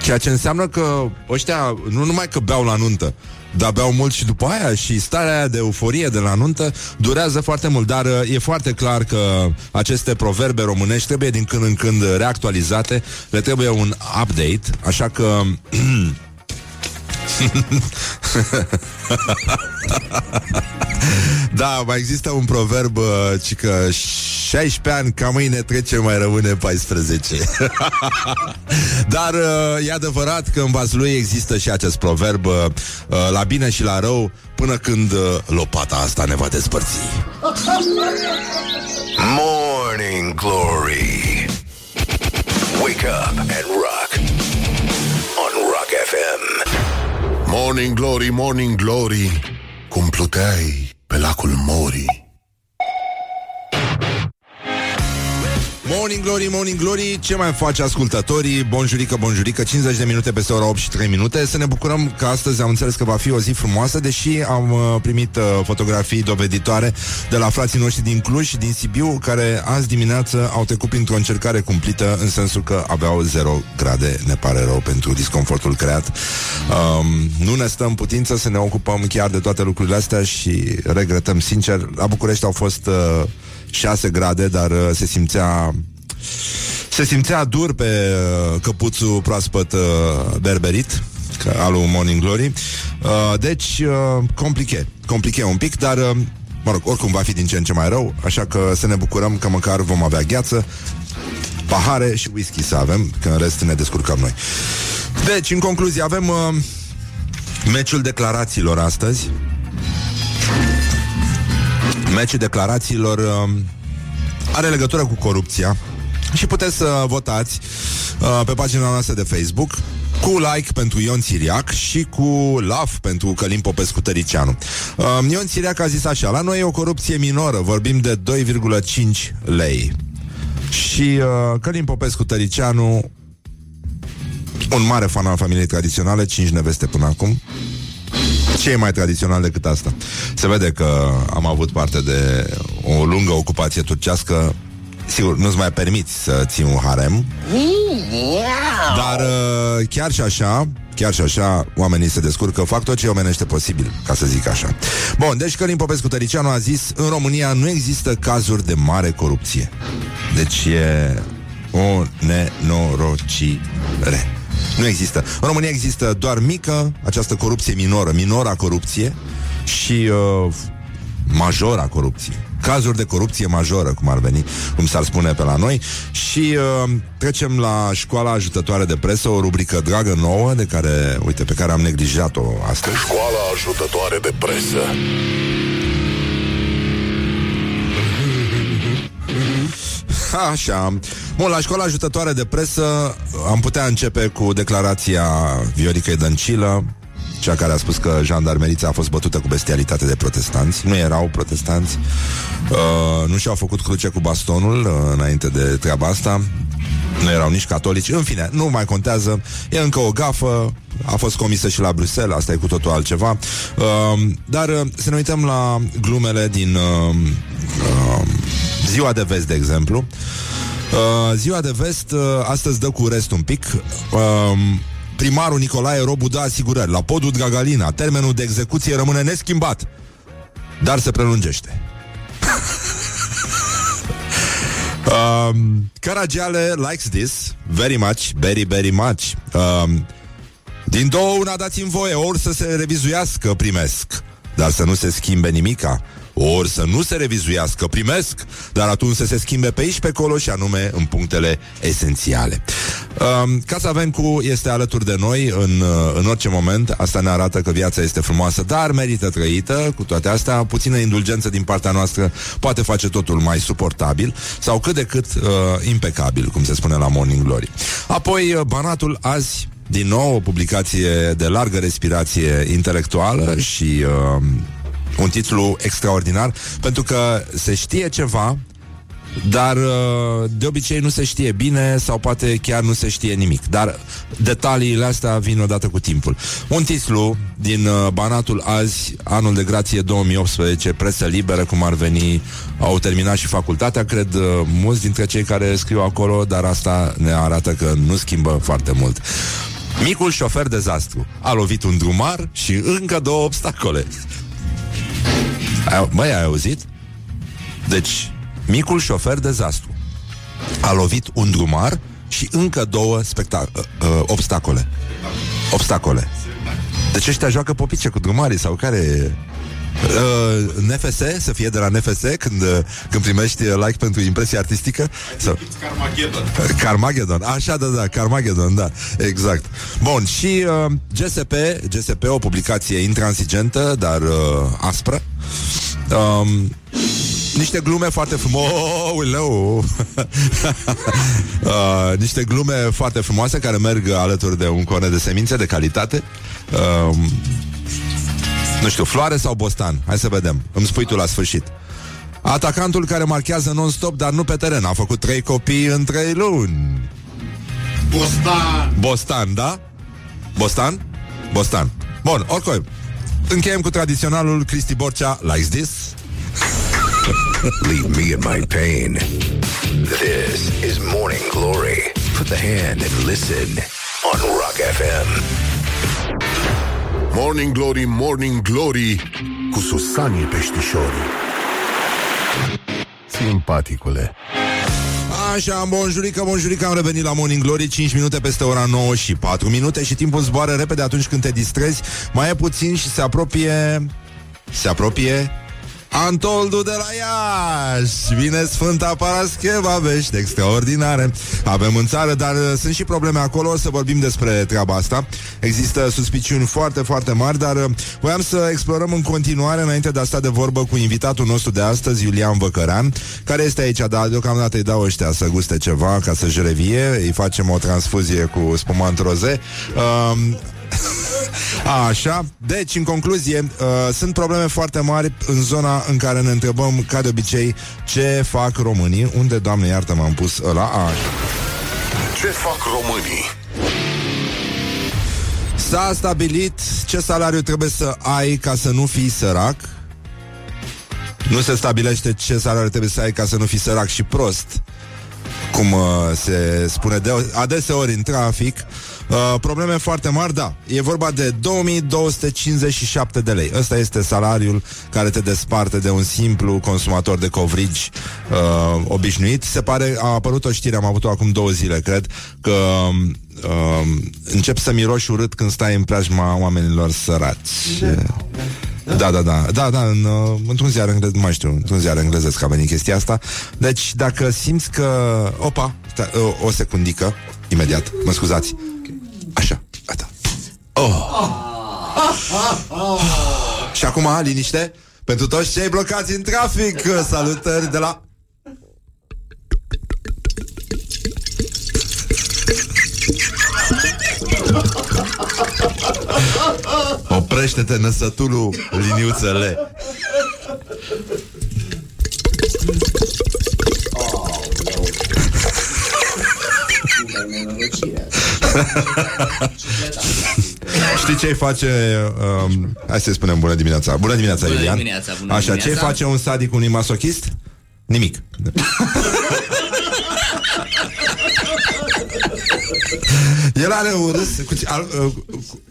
Ceea ce înseamnă că ăștia nu numai că beau la nuntă, dar beau mult și după aia și starea aia de euforie de la nuntă durează foarte mult, dar uh, e foarte clar că aceste proverbe românești trebuie din când în când reactualizate, le trebuie un update, așa că da, mai există un proverb uh, ci că 16 ani, ca mâine trece, mai rămâne 14 Dar uh, e adevărat că în Vaslui există și acest proverb uh, La bine și la rău Până când uh, lopata asta ne va despărți Morning Glory. Wake up and rock. On Rock FM. Morning Glory, Morning Glory Cum pluteai pe lacul Mori Morning Glory, Morning Glory, ce mai face ascultătorii? Bonjurică, bonjurică, 50 de minute peste ora 8 și 3 minute. Să ne bucurăm că astăzi am înțeles că va fi o zi frumoasă, deși am uh, primit uh, fotografii doveditoare de la frații noștri din Cluj și din Sibiu, care azi dimineață au trecut printr-o încercare cumplită, în sensul că aveau 0 grade, ne pare rău pentru disconfortul creat. Um, nu ne stăm putință să ne ocupăm chiar de toate lucrurile astea și regretăm sincer. La București au fost... Uh, 6 grade, dar uh, se simțea se simțea dur pe uh, căpuțul proaspăt uh, berberit ca al lui Morning Glory. Uh, deci, uh, compliche, compliche un pic, dar uh, mă rog, oricum va fi din ce în ce mai rău, așa că să ne bucurăm că măcar vom avea gheață, pahare și whisky să avem, că în rest ne descurcăm noi. Deci, în concluzie, avem uh, meciul declarațiilor astăzi. Meciul declarațiilor uh, are legătură cu corupția și puteți să votați uh, pe pagina noastră de Facebook cu like pentru Ion Siriac și cu love pentru Călim Popescu Tăricianu. Uh, Ion Siriac a zis așa, la noi e o corupție minoră, vorbim de 2,5 lei. Și uh, Călim Popescu Tăricianu un mare fan al familiei tradiționale, 5 neveste până acum. Ce e mai tradițional decât asta? Se vede că am avut parte de o lungă ocupație turcească. Sigur, nu-ți mai permiți să ții un harem. Dar uh, chiar și așa Chiar și așa, oamenii se descurcă Fac tot ce omenește posibil, ca să zic așa. Bun, deci Călin Popescu Tăricianu a zis În România nu există cazuri de mare corupție. Deci e o nenorocire nu există. În România există doar mică, această corupție minoră, minora corupție și uh, majora corupție. Cazuri de corupție majoră, cum ar veni, cum s-ar spune pe la noi. Și uh, trecem la școala ajutătoare de presă, o rubrică dragă nouă, de care, uite, pe care am neglijat-o astăzi. Școala ajutătoare de presă Așa. Bun, la școala ajutătoare de presă am putea începe cu declarația Vioricăi Dăncilă, cea care a spus că jandarmerița a fost bătută cu bestialitate de protestanți. Nu erau protestanți. Uh, nu și-au făcut cruce cu bastonul uh, înainte de treaba asta. Nu erau nici catolici. În fine, nu mai contează. E încă o gafă. A fost comisă și la Bruxelles. Asta e cu totul altceva. Uh, dar uh, să ne uităm la glumele din uh, uh, ziua de vest, de exemplu. Uh, ziua de vest uh, astăzi dă cu rest un pic. Uh, primarul Nicolae Robu dă asigurări. La podul Gagalina, termenul de execuție rămâne neschimbat, dar se prelungește. um, Caragiale likes this very much, very, very much. Um, din două una dați-mi voie, ori să se revizuiască primesc, dar să nu se schimbe nimica ori să nu se revizuiască, primesc, dar atunci să se schimbe pe aici, pe acolo și anume în punctele esențiale. Um, Casa Vencu este alături de noi în, uh, în orice moment, asta ne arată că viața este frumoasă, dar merită trăită, cu toate astea, puțină indulgență din partea noastră poate face totul mai suportabil sau cât de cât uh, impecabil, cum se spune la Morning Glory. Apoi, uh, Banatul azi din nou o publicație de largă respirație intelectuală și uh, un titlu extraordinar, pentru că se știe ceva, dar uh, de obicei nu se știe bine sau poate chiar nu se știe nimic. Dar detaliile astea vin odată cu timpul. Un titlu din uh, Banatul azi, anul de grație 2018, presă liberă, cum ar veni, au terminat și facultatea, cred uh, mulți dintre cei care scriu acolo, dar asta ne arată că nu schimbă foarte mult. Micul șofer dezastru a lovit un drumar și încă două obstacole. Ai, măi, ai auzit? Deci, micul șofer dezastru a lovit un drumar și încă două spectac- uh, uh, obstacole. Obstacole. Deci ăștia joacă popice cu drumarii sau care e? Uh, NFS, să fie de la NFS când, uh, când primești uh, like pentru impresie artistică sau... Carmageddon. Carmageddon, așa, da, da, Carmageddon, da, exact. Bun, și uh, GSP, GSP, o publicație intransigentă, dar uh, aspră. Um, niște glume foarte frumoase uh, Niște glume foarte frumoase Care merg alături de un cone de semințe De calitate. Uh, Nu știu, floare sau bostan? Hai să vedem, îmi spui tu la sfârșit. Atacantul care marchează non-stop Dar nu pe teren, a făcut trei copii în trei luni. Bostan. Bostan, da? Bostan? Bostan. Bun, oricum Încheiem cu tradiționalul Cristi Borcea Likes this Leave me in my pain. This is Morning Glory. Put the hand and listen on Rock FM. Morning Glory, Morning Glory Cu Susanii Peștișorii Simpaticule Așa, bonjurică, bonjurică, am revenit la Morning Glory 5 minute peste ora 9 și 4 minute Și timpul zboară repede atunci când te distrezi. Mai e puțin și se apropie Se apropie Antoldu de la Iași. Vine Sfânta Parascheva Vești extraordinare. Avem în țară, dar uh, sunt și probleme acolo O să vorbim despre treaba asta. Există suspiciuni foarte, foarte mari Dar uh, voiam să explorăm în continuare Înainte de a sta de vorbă cu invitatul nostru de astăzi Iulian Văcărean Care este aici, dar deocamdată îi dau ăștia Să guste ceva ca să-și revie. Îi facem o transfuzie cu spumant roze. Um, Așa, deci în concluzie uh, Sunt probleme foarte mari în zona în care ne întrebăm Ca de obicei ce fac românii Unde, doamne iartă, m-am pus ăla Așa. Ce fac românii? S-a stabilit ce salariu trebuie să ai ca să nu fii sărac Nu se stabilește ce salariu trebuie să ai ca să nu fii sărac și prost Cum uh, se spune de adeseori în trafic Uh, probleme foarte mari, da. E vorba de 2257 de lei. Ăsta este salariul care te desparte de un simplu consumator de covrigi uh, obișnuit. Se pare, a apărut o știre, am avut-o acum două zile, cred, că uh, încep să miroși urât când stai în preajma oamenilor săraci. Da, da, da, da, da, în, uh, într-un ziar englez, nu mai știu, într-un ziar englezesc a venit chestia asta. Deci, dacă simți că... Opa, sta, o, o secundică, imediat, mă scuzați. Așa, gata. Oh. Și acum, liniște, pentru toți cei blocați în trafic, salutări de la... Oprește-te, năsătulul, liniuțele. Știi ce face um, Hai să spunem bună dimineața Bună dimineața, Bună Iulian dimineața, bună Așa, ce dimineața. face un sadic unui masochist? Nimic El are un râs cu, ce- al, uh, cu,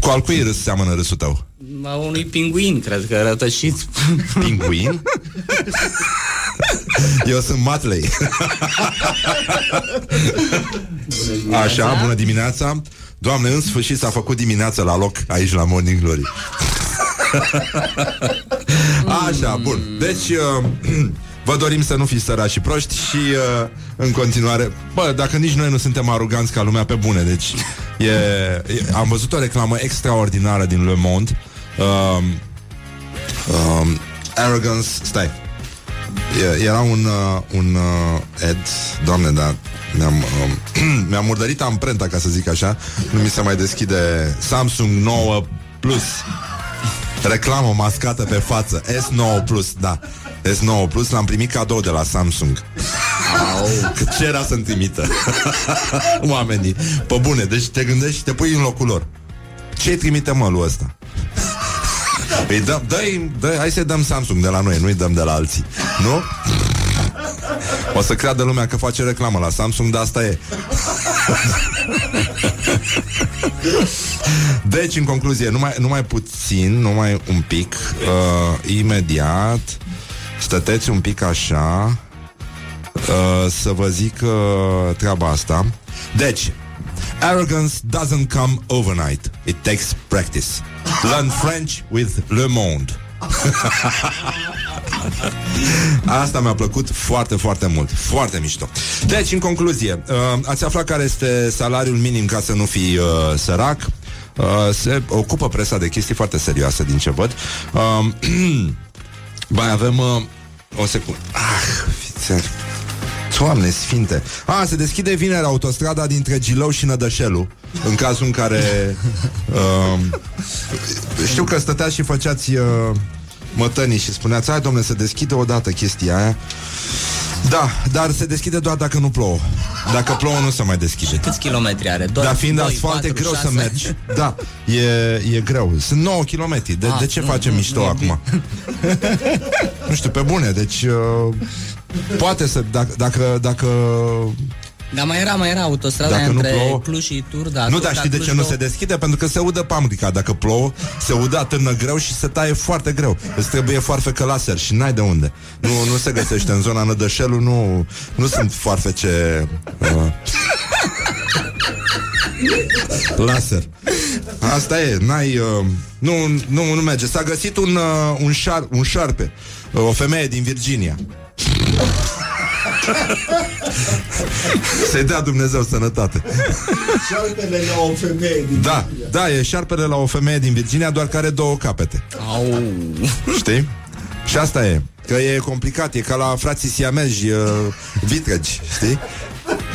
cu al cui râs seamănă râsul tău? A unui pinguin, cred că rătășit. Pinguin? Eu sunt Matley Așa, bună dimineața. Doamne, în sfârșit s-a făcut dimineața la loc Aici la Morning Glory. Așa, bun. Deci, uh, vă dorim să nu fiți săraci și proști Și uh, în continuare Bă, dacă nici noi nu suntem aroganți ca lumea pe bune Deci, e, e, am văzut o reclamă extraordinară din Le Monde. Um, um, Arrogance Stai. E- Era un, uh, un uh, ad Doamne, dar mi-am, uh, mi-am murdărit amprenta, ca să zic așa. Nu mi se mai deschide Samsung 9 Plus. Reclamă mascată pe față. S9 Plus, da. S9 Plus l-am primit cadou de la Samsung. Că ce era să-mi trimită Oamenii. Pe bune, deci te gândești și te pui în locul lor. Ce-i trimite mălul ăsta? Îi dăm, dă dă hai să dăm Samsung de la noi, nu-i dăm de la alții Nu? O să creadă lumea că face reclamă la Samsung, dar asta e. Deci, în concluzie, numai, numai puțin, numai un pic uh, Imediat Stăteți un pic așa uh, Să vă zic uh, treaba asta. Deci Arrogance doesn't come overnight. It takes practice Learn French with Le Monde. Asta mi-a plăcut foarte, foarte mult. Foarte mișto. Deci, în concluzie uh, Ați aflat care este salariul minim ca să nu fii uh, sărac. Uh, Se ocupă presa de chestii foarte serioase Din ce văd. Uh, Mai avem uh, O secundă. Ah, fițer Doamne sfinte. A, se deschide vineri autostrada dintre Gilău și Nădășelu În cazul în care uh, Știu că stăteați și făceați uh, Mătănii și spuneați Hai domne să deschide odată chestia aia. Da, dar se deschide doar dacă nu plouă. Dacă plouă nu se mai deschide. Câți kilometri are? Doi, Dar fiind doi, asfalt e patru, greu șase? să mergi. Da, e, e greu. Sunt 9 km De, Ah, de ce nu, facem nu, mișto nu e acum? nu știu, pe bune Deci uh, Poate să, dacă, dacă, dacă Dar mai era, mai era autostrada Dacă nu între plouă- Cluj și Turda. Nu, Turda, dar știi de Cluj, ce nu două- se deschide? Pentru că se udă pamrica Dacă plouă, se udă, atârnă greu Și se taie foarte greu. Îți trebuie foarfecă laser și n-ai de unde. Nu, nu se găsește în zona Nădășelu Nu, nu sunt foarfece uh, Laser. Asta e, n-ai uh, nu, nu, nu merge. S-a găsit un, uh, un, șar, un șarpe. Uh, O femeie din Virginia Să-i dea Dumnezeu sănătate Șarpele la o femeie din Da, da, e șarpele la o femeie din Virginia Doar care are două capete Au. Știi? Și asta e Că e complicat, e ca la frații siamezi uh, Vitregi, știi?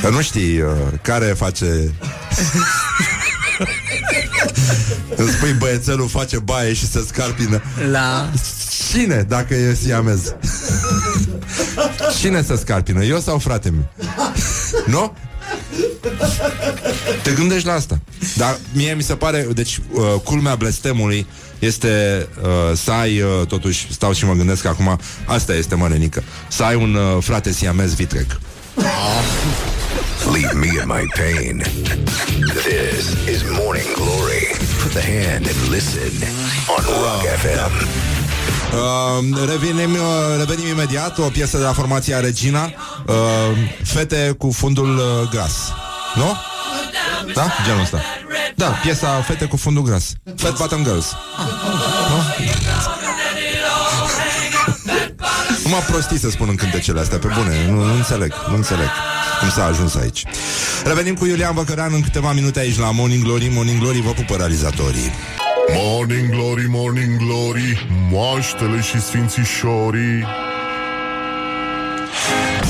Că nu știi uh, care face Îmi spui băiețelul face baie și se scarpină La... Cine, dacă e siamez? Cine se scarpină? Eu sau frate meu? Nu? Te gândești la asta Dar mie mi se pare Deci uh, culmea blestemului Este uh, să ai uh, Totuși stau și mă gândesc acum Asta este mănenică Să ai un uh, frate siamez vitreg Leave me in my pain. This is Morning Glory. Put the hand and listen on Rock FM. Uh, revenim, uh, revenim imediat O piesă de la formația Regina uh, Fete cu fundul uh, gras. Nu? Da? Genul ăsta. Da, piesa Fete cu fundul gras. Fat Bottom Girls. Nu? Nu m-a prostit să spun în cântecele astea Pe bune, nu, nu înțeleg Nu înțeleg cum s-a ajuns aici. Revenim cu Iulian Văcărean în câteva minute aici la Morning Glory. Morning Glory vă pupă realizatorii Morning Glory, Morning Glory Moaștele și sfințișorii.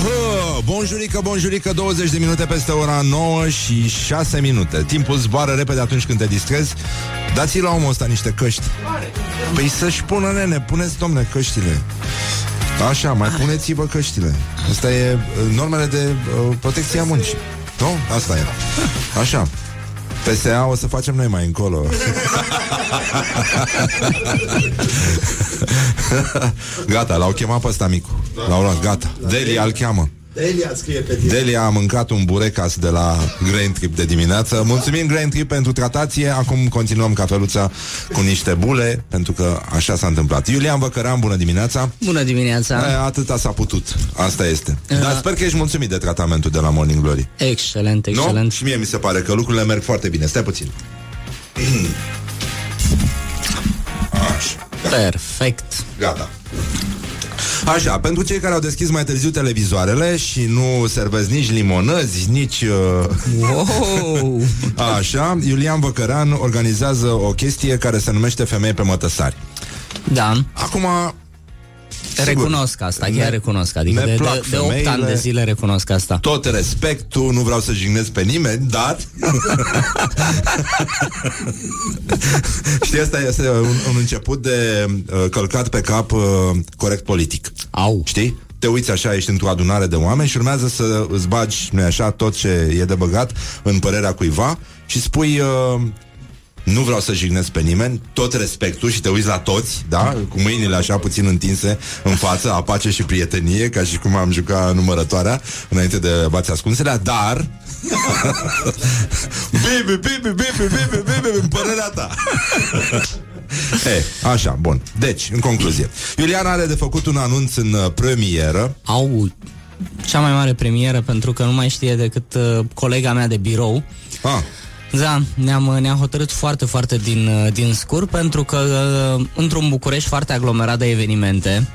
Hă, Bonjurică, bonjurică, 20 de minute peste ora 9 și 6 minute. Timpul zboară repede atunci când te distrezi. Dați-i la omul ăsta niște căști. Păi să-și pună, nene, puneți, domne, căștile. Așa, mai puneți-vă căștile. Asta e uh, normele de uh, protecție a muncii. Nu? Asta e. Așa PSA o să facem noi mai încolo. Gata, l-au chemat pe ăsta micu. L-au luat, gata. Delia îl cheamă Delia scrie pe tine. Delia a mâncat un burecas de la Grain Trip de dimineață. Mulțumim Grain Trip pentru tratație. Acum continuăm cafeluța cu niște bule Pentru că așa s-a întâmplat. Iulian Văcărean, bună dimineața. Bună dimineața. E, Atâta s-a putut, asta este. Dar sper că ești mulțumit de tratamentul de la Morning Glory. Excelent, Nu? excelent. Și mie mi se pare că lucrurile merg foarte bine. Stai puțin. Așa, Perfect. gata Așa, pentru cei care au deschis mai târziu televizoarele și nu servesc nici limonăzi, nici... Uh, Wow! Așa, Iulian Văcăran organizează o chestie care se numește Femei pe mătăsari. Da. Acum, Recunosc asta, chiar Ne- recunosc. Adică ne de, plac de, de 8 femeile. ani de zile recunosc asta. Tot respectul, nu vreau să jignesc pe nimeni, dar... Știi, asta este un, un început de uh, călcat pe cap uh, corect politic. Au. Știi? Te uiți așa, ești într-o adunare de oameni și urmează să îți bagi, nu așa, tot ce e de băgat în părerea cuiva și spui... Uh, nu vreau să jignesc pe nimeni, tot respectul și te uiți la toți, da? Cu mâinile așa puțin întinse în față, apace și prietenie, ca și cum am jucat numărătoarea înainte de bați ascunselea, dar Bibi, bibi, bibi, bibi, bibi, în părerea ta E, așa, bun. Deci, în concluzie Iuliana are de făcut un anunț în uh, premieră Au cea mai mare premieră pentru că nu mai știe decât uh, colega mea de birou. ah, Da, ne-am, ne-am hotărât foarte, foarte din, uh, din scur pentru că uh, într-un București foarte aglomerat de evenimente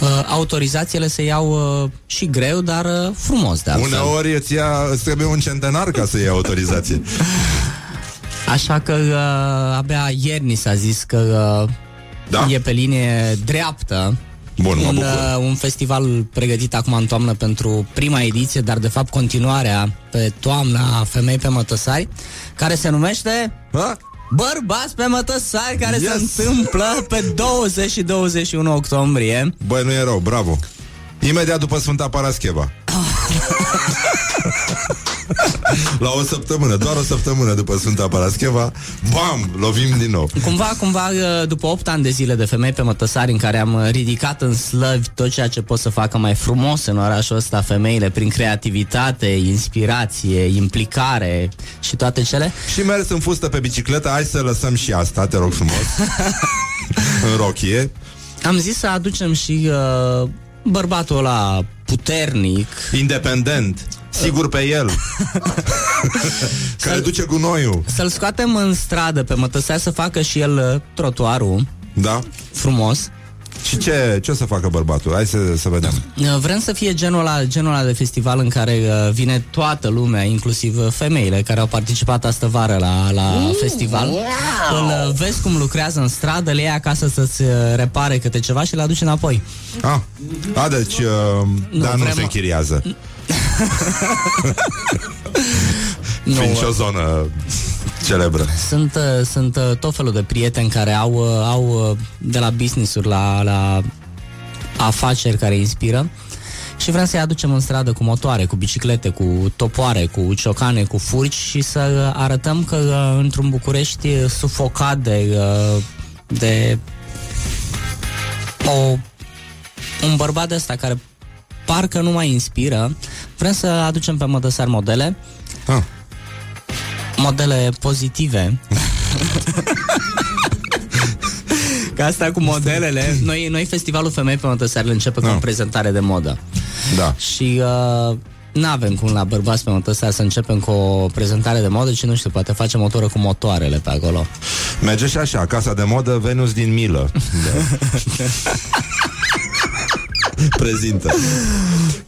uh, autorizațiile se iau uh, și greu, dar uh, frumos de altfel. Uneori îți, ia, îți trebuie un centenar ca să iei autorizație Așa că uh, abia ieri ni s-a zis că uh, Da? e pe linie dreaptă Bun, mă un, bucur uh, un festival pregătit acum în toamnă pentru prima ediție, dar de fapt continuarea pe toamna Femei pe Mătăsari, care se numește Ha? Bărbați pe Mătăsari, care Yes! se întâmplă pe 20 și 21 octombrie. Băi, nu e rău, bravo Imediat după Sfânta Parascheva. La o săptămână, doar o săptămână după Sfânta Parascheva Bam, lovim din nou. Cumva, cumva, uh, după 8 ani de zile de femei pe mătăsari în care am uh, ridicat în slăvi tot ceea ce pot să facă mai frumos în orașul ăsta femeile prin creativitate, inspirație, implicare și toate cele, Și mers în fustă pe bicicletă Hai să lăsăm și asta, te rog frumos. În rochie. Am zis să aducem și uh, bărbatul ăla puternic, Independent. Sigur pe el. Care duce gunoiul. să-l scoatem în stradă pe mătăsari să facă și el uh, trotuarul. Da? frumos. Și ce, ce o să facă bărbatul? Hai să, să vedem Uh, Vrem să fie genul ăla, genul ăla de festival în care uh, vine toată lumea, inclusiv uh, femeile care au participat astă vară la, la festival. Îl uh, vezi cum lucrează în stradă, le ia acasă să-ți uh, repare câte ceva și le aduce înapoi. Ah, a, deci, uh, Nu, dar nu vrem- se închiriază Nu, Fiind și o zonă celebră. Sunt, uh, sunt uh, tot felul de prieteni care au, uh, au uh, de la business-uri la, la afaceri care inspiră. Și vrem să-i aducem în stradă cu motoare, cu biciclete, cu topoare, cu ciocane, cu furci și să uh, arătăm că uh, într-un București uh, sufocat de, uh, de o, un bărbat de ăsta care parcă nu mai inspiră, vrem să aducem pe mădăsari modele. Ah. Modele pozitive. Ca asta cu modelele Noi, noi festivalul Femei pe Mătăsari îl începe cu Da. o prezentare de modă Da Și uh, nu avem cum la bărbați pe Mătăsari Să începem cu o prezentare de modă Și nu știu, poate facem o tură cu motoarele pe acolo Merge și așa, casa de modă Venus din Milă da. Prezintă.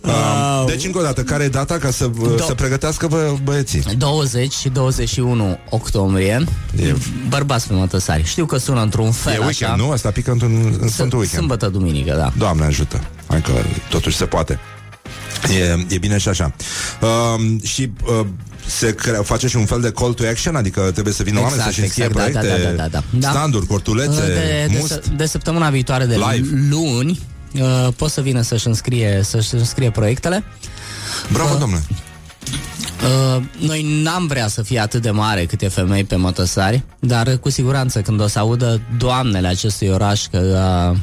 Um, Deci încă o dată, care e data Ca să uh, se pregătească bă, băieții? 20 și 21 octombrie. E- Bărbați pe Mătăsari Știu că sună într-un fel E așa. weekend, nu? Asta pică într-un în Sfântul weekend. Sâmbătă, duminică, da. Doamne ajută. Hai că totuși se poate. E, e bine și așa. Uh, Și uh, se cre- face și un fel de call to action? Adică trebuie să vină Exact, oameni să-și înscrie exact, da, proiecte? da, da, da, da. Da. Standuri, cortulețe, de, de, must? s- de săptămâna viitoare de Live. luni uh, Poți să vină să-și înscrie, să-și înscrie proiectele. Bravo, domnule. Uh, noi n-am vrea să fie atât de mare cât e femei pe mătăsari, dar uh, cu siguranță când o să audă doamnele acestui oraș că uh,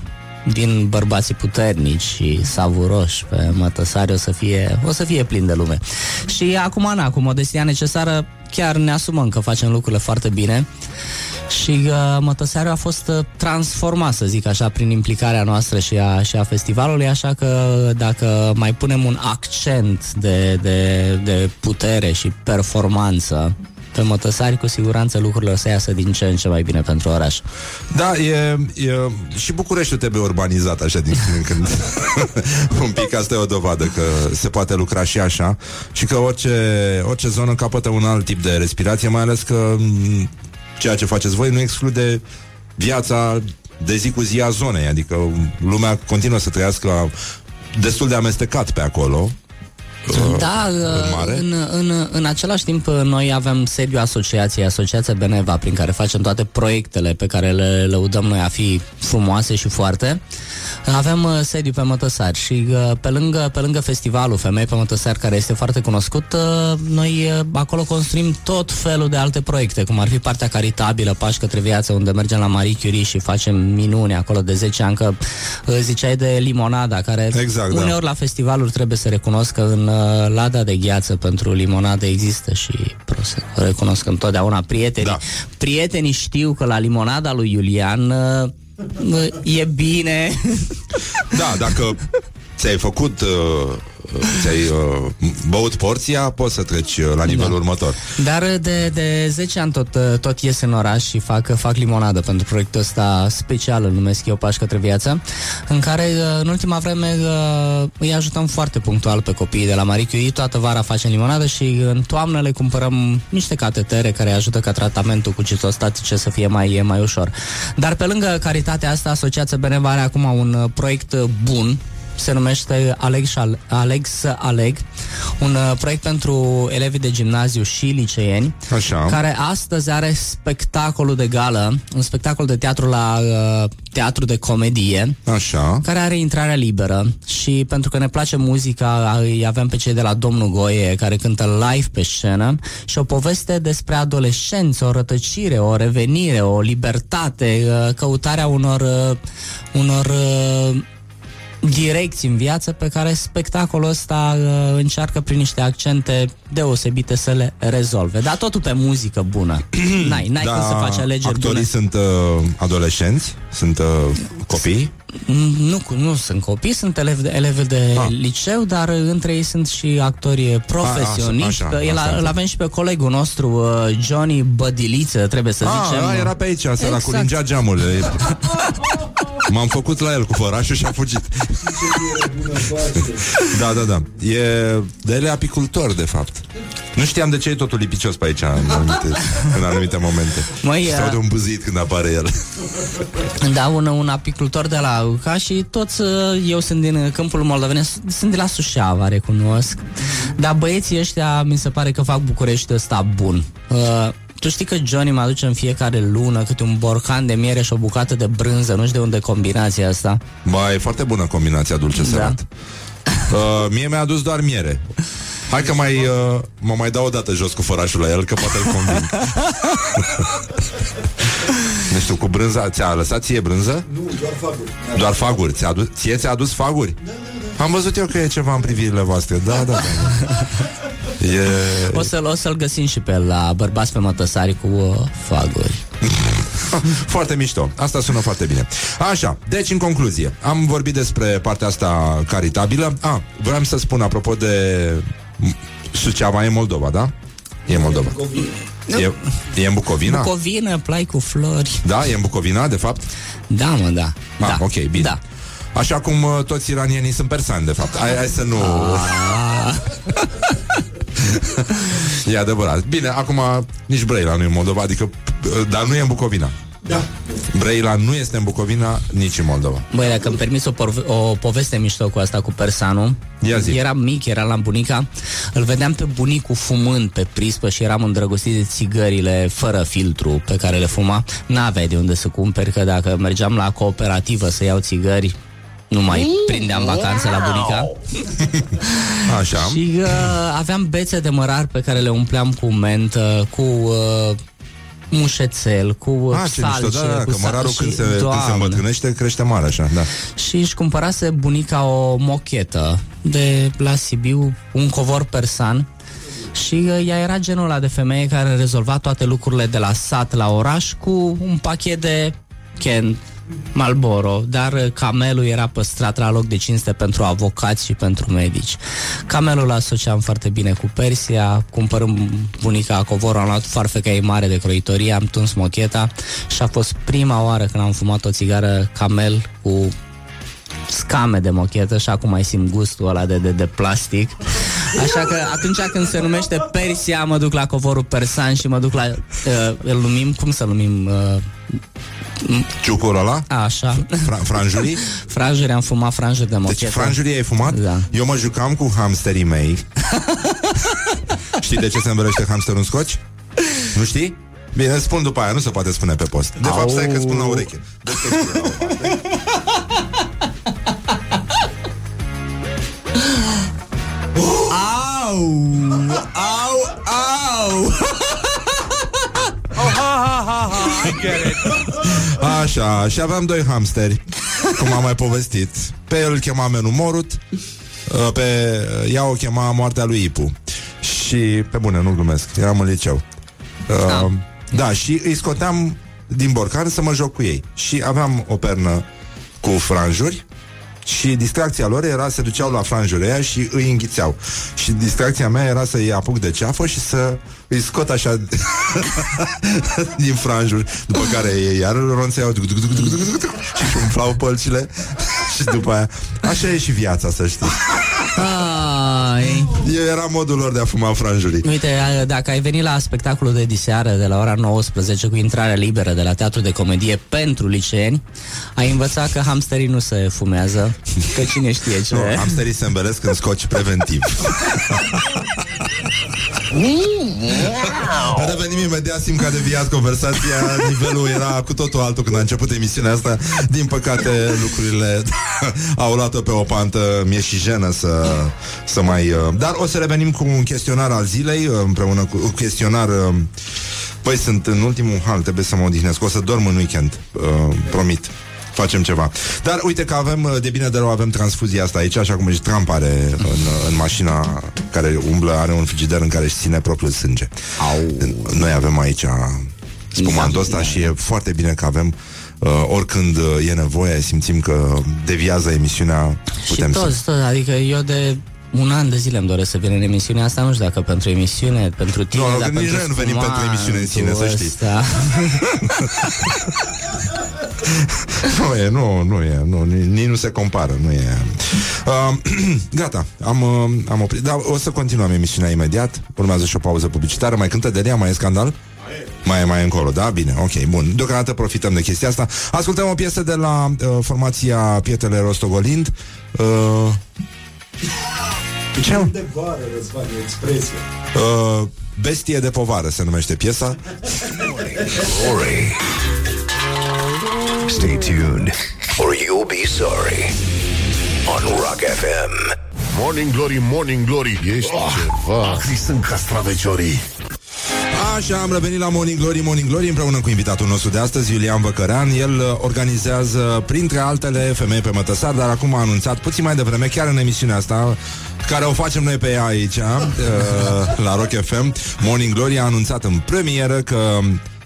din bărbații puternici și savuroși pe mătăsari o să fie, o să fie plin de lume. Și acum, na, cu modestia necesară, chiar ne asumăm că facem lucrurile foarte bine și uh, Mătăsariu a fost uh, transformat, să zic așa, prin implicarea noastră și a, și a festivalului, așa că dacă mai punem un accent de, de, de putere și performanță pe Mătăsari, cu siguranță lucrurile o să iasă din ce în ce mai bine pentru oraș. Da, e, e, și Bucureștiul trebuie urbanizat așa din când în când. Un pic asta e o dovadă că se poate lucra și așa și că orice, orice zonă capătă un alt tip de respirație, mai ales că m, ceea ce faceți voi nu exclude viața de zi cu zi a zonei, adică lumea continuă să trăiască destul de amestecat pe acolo. Da, în mare? în, în, în același timp noi avem sediul asociației, Asociația Beneva, prin care facem toate proiectele pe care le lăudăm noi a fi frumoase și foarte. Avem uh, sediu pe Mătăsari și uh, pe lângă, pe lângă festivalul Femei pe Mătăsari, care este foarte cunoscut, uh, noi uh, acolo construim tot felul de alte proiecte, cum ar fi partea caritabilă, Pași către viață, unde mergem la Marie Curie și facem minuni acolo de 10 ani, că uh, ziceai de limonada, care Exact, da. uneori la festivaluri trebuie să recunosc că în uh, lada de gheață pentru limonadă există și prost, recunosc întotdeauna prietenii. Da. Prietenii știu că la limonada lui Iulian uh, uh, e bine. Da, dacă ți-ai făcut uh, ți-ai uh, băut porția, poți să treci uh, la nivelul Da. următor. Dar de, de 10 ani tot, uh, tot ies în oraș și fac, fac limonadă pentru proiectul ăsta special, îl numesc eu Pași către viață, în care uh, în ultima vreme uh, îi ajutăm foarte punctual pe copiii de la Marie Curie, toată vara facem limonadă și în toamnă le cumpărăm niște catetere care ajută ca tratamentul cu citostatice să fie mai, mai ușor. Dar pe lângă caritatea asta, Asociația Beneva are acum un uh, proiect uh, bun se numește Aleg, și Al- Aleg să aleg, un uh, proiect pentru elevii de gimnaziu și liceeni, Așa. care astăzi are spectacolul de gală, un spectacol de teatru la uh, teatru de comedie, Așa. care are intrarea liberă și pentru că ne place muzica, îi avem pe cei de la Domnul Goie care cântă live pe scenă și o poveste despre adolescență, o rătăcire, o revenire, o libertate, uh, căutarea unor, uh, unor uh, direcții în viață pe care spectacolul ăsta uh, încearcă prin niște accente deosebite să le rezolve. Dar totul pe muzică bună. N-ai, n-ai cum să faci alegeri Da, actorii bune. sunt uh, adolescenți, sunt uh, copii. Mm, Nu, cu- nu sunt copii, sunt elevi de, elevi de Ah. liceu, dar uh, între ei sunt și actori profesioniști. așa, că el asta a- îl înțeleg. avem și pe colegul nostru, uh, Johnny Bădiliță, trebuie să zicem. Ah, era pe aici, săracul, Exact. lingea geamul. M-am făcut la el cu fărașul și a fugit. da, da, da. E de el e apicultor, de fapt. Nu știam de ce e totul lipicios pe aici în anumite, în anumite momente. Măi, Se uh, aude un buzit când apare el. Da, un, un apicultor de la UCA și toți, uh, eu sunt din câmpul moldoven, sunt de la Suceava, recunosc. Dar băieții ăștia mi se pare că fac București ăsta bun. Uh, tu știi că Johnny mă aduce în fiecare lună câte un borcan de miere și o bucată de brânză, nu știu de unde combinația asta. Ba, e foarte bună combinația dulce Da. sărat. Uh, mie mi-a adus doar miere. Hai că mai, uh, mă mai dau o dată jos cu fărașul la el, că poate îl conving. nu știu, cu brânza, ți-a lăsat ție brânză? Nu, doar faguri. Doar faguri. Ți-a adus, ție ți-a adus faguri? Am văzut eu că e ceva în privirile voastre. Da, da, da. E... O să-l, o să-l găsim și pe el la bărbați pe mătăsari cu uh, faguri. Foarte mișto. Asta sună foarte bine. Așa, deci în concluzie, am vorbit despre partea asta caritabilă. A, vreau să spun apropo de Suceava e Moldova, da? E Moldova. E, e în Bucovina? Bucovină, plai cu flori. Da, e în Bucovina, de fapt? Da, mă, da. Ah, da. ok, bine. Da. Așa cum uh, toți iranienii sunt persani, de fapt. Hai, hai să nu... e adevărat. Bine, acum nici Brăila nu e în Moldova, adică... uh, Dar nu e în Bucovina. Da. Brăila nu este în Bucovina, nici în Moldova. Băi, dacă îmi permis o, porve- o poveste mișto cu asta cu persanul Ia zi. Eram mic, eram la bunica Îl vedeam pe bunicul fumând pe prispă Și eram îndrăgostit de țigările Fără filtru pe care le fuma N-aveai de unde să cumperi Că dacă mergeam la cooperativă să iau țigări Nu mai prindeam vacanțe la bunica Așa. Și uh, aveam bețe de mărar Pe care le umpleam cu mentă Cu... Uh, mușețel, cu uh, Ah, ce salce, mișto, da, da, cu că sal- mărarul și- când se, când se Doamne. îmbătrânește crește mare așa, da. și își cumpărase bunica o mochetă de la Sibiu, un covor persan și uh, ea era genul ăla de femeie care rezolva toate lucrurile de la sat la oraș cu un pachet de Ken Malboro, dar uh, camelul era păstrat la loc de cinste pentru avocați și pentru medici. Camelul asociam foarte bine cu Persia, cumpărând bunica covorul, am luat farfeca ei mare de croitorie, am tuns mocheta și a fost prima oară când am fumat o țigară camel cu scame de mochetă și acum mai simt gustul ăla de, de, de plastic. Așa că atunci când se numește Persia, mă duc la covorul persan și mă duc la... Uh, îl numim, cum să numim? Uh, Ciucurul ăla? Așa. Fra- franjurii? Franjuri, am fumat franjuri de mochetă. Deci franjurii ai fumat? Da. Eu mă jucam cu hamsterii mei. știi de ce se învelește hamsterul în scoci? Nu știi? Bine, îți spun după aia, nu se poate spune pe post. De fapt, stai că spun la ureche. Dă-te la o parte. Au! Au! Au! Așa, și aveam doi hamsteri Cum am mai povestit Pe el îl chema Menu Morut uh, Pe ea o chema Moartea lui Ipu Și, pe bune, nu glumesc Eram în liceu uh, Da, și îi scoteam din borcan să mă joc cu ei Și aveam o pernă cu franjuri și distracția lor era să duceau la franjuri aia și îi înghițeau. Și distracția mea era să-i apuc de ceafă și să îi scot așa din franjuri, după care ei iar îl ronțeau duc, duc, duc, duc, duc, duc, duc, și își umflau pălcile și după aia așa e și viața, să știi. Ai. Era modul lor de a fuma franjurii. Uite, a- dacă ai venit la spectacolul de diseară de la ora 19 cu intrare liberă de la Teatru de Comedie pentru liceeni, ai învățat că hamsterii nu se fumează, că cine știe ce... Nu, hamsterii se îmbelesc în scoci preventiv. Revenim imediat, simt că a deviat conversația Nivelul era cu totul altul când a început emisiunea asta. Din păcate lucrurile au luat-o pe o pantă. Mi-e și jenă să, să mai... uh, Dar o să revenim cu un chestionar al zilei uh, Împreună cu un chestionar uh, Păi sunt în ultimul hal, trebuie să mă odihnesc. O să dorm în weekend, uh, promit Facem ceva. Dar uite că avem, uh, de bine de rău, avem transfuzia asta aici, așa cum și Trump are în, uh, în mașina care umblă, are un frigider în care își ține propriul sânge. Au. Noi avem aici spumantul ăsta și e foarte bine că avem uh, oricând uh, e nevoie, simțim că deviază emisiunea, Și putem să... toți, toți, adică eu de un an de zile îmi doresc să vin în emisiunea asta, nu știu dacă pentru emisiune, pentru tine, Nu, nu, dar că nici pentru noi nu venim pentru emisiune în sine, să știi. ăsta. Nu e, nu, nu e, nu, ni- nici nu se compară, nu e. Uh, gata, am, uh, am oprit. Dar o să continuăm emisiunea imediat. Urmează și o pauză publicitară. Mai cântă Delia? Mai e scandal? Mai e mai încolo, da? Bine, ok, bun. Deocamdată profităm de chestia asta. Ascultăm o piesă de la uh, formația Pietele Rostogolind. Uh, ce? De vară, Răzvan, e expresie. Uh, Bestie de povară se numește piesa. Glory. Stay tuned, or you'll be sorry. On Rock FM. Morning Glory, Morning Glory Ești ceva Acri sunt castraveciorii. Așa, am revenit la Morning Glory, Morning Glory împreună cu invitatul nostru de astăzi, Iulian Văcărean. El uh, organizează, printre altele, femei pe mătăsar, dar acum a anunțat puțin mai devreme, chiar în emisiunea asta, care o facem noi pe ea aici, uh, la Rock FM, Morning Glory a anunțat în premieră că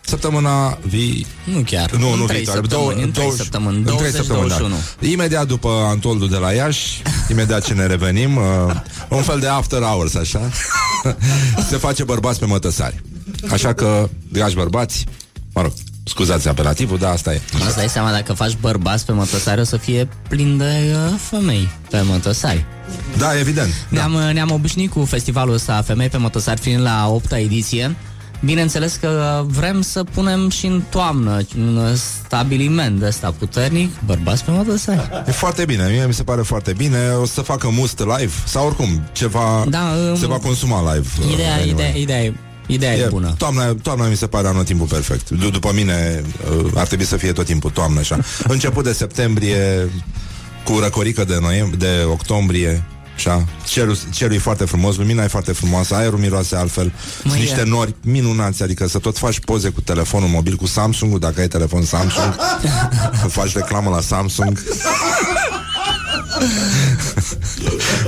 săptămâna vi... Nu chiar. Nu, în nu trei viitoare. săptămâni, în trei două- săptămâni, în trei 20, săptămâni, da. 21. Imediat după Antoldul de la Iași, imediat ce ne revenim, uh, un fel de after hours, așa, se face bărbați pe mătăsari. Așa că, dragi bărbați, mă rog, scuzați apelativul, dar asta e. Îți dai seama dacă faci bărbați pe mătăsari o să fie plin de uh, femei pe mătăsari. Da, evident. Da. Ne-am, uh, ne-am obișnuit cu festivalul ăsta Femei pe motosari fiind la 8 ediție. Bineînțeles că vrem să punem și în toamnă un stabiliment ăsta puternic, bărbați pe motosari. E foarte bine, mie mi se pare foarte bine O să facă must live Sau oricum, ceva Da, se um, va consuma live uh, Ideea, anyway. ideea, ideea, e- ideea e, bună. Toamna, toamna mi se pare anotimpul perfect D- După mine uh, ar trebui să fie tot timpul toamnă așa Început de septembrie Cu răcorică de, noiem- de octombrie Așa. Cerul, cerul e foarte frumos, lumina e foarte frumoasă, aerul miroase altfel, sunt Măi, niște e- nori minunați, adică să tot faci poze cu telefonul mobil, cu Samsung, dacă ai telefon Samsung, să faci reclamă la Samsung.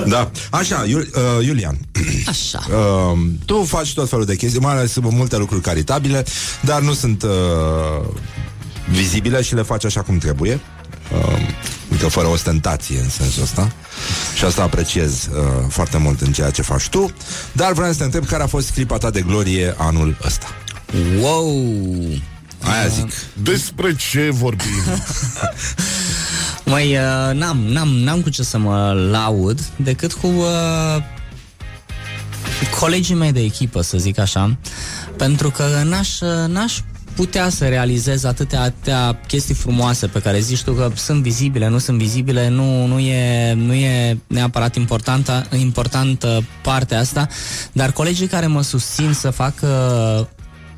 da. Așa, Iul, uh, Iulian, Așa. uh, tu faci tot felul de chestii, mai ales multe lucruri caritabile, dar nu sunt uh, vizibile și le faci așa cum trebuie. Uh, adică fără ostentație în sensul ăsta. Și asta apreciez uh, foarte mult în ceea ce faci tu. Dar vreau să te întreb care a fost clipa ta de glorie anul ăsta? Wow! Aia zic. Despre ce vorbim? Măi, uh, n-am, n-am, n-am cu ce să mă laud decât cu uh, colegii mei de echipă, să zic așa, pentru că n-aș, uh, n-aș putea să realizez atâtea, atâtea chestii frumoase pe care zici tu că sunt vizibile, nu sunt vizibile, nu, nu, e, nu e neapărat importantă, importantă partea asta, dar colegii care mă susțin să facă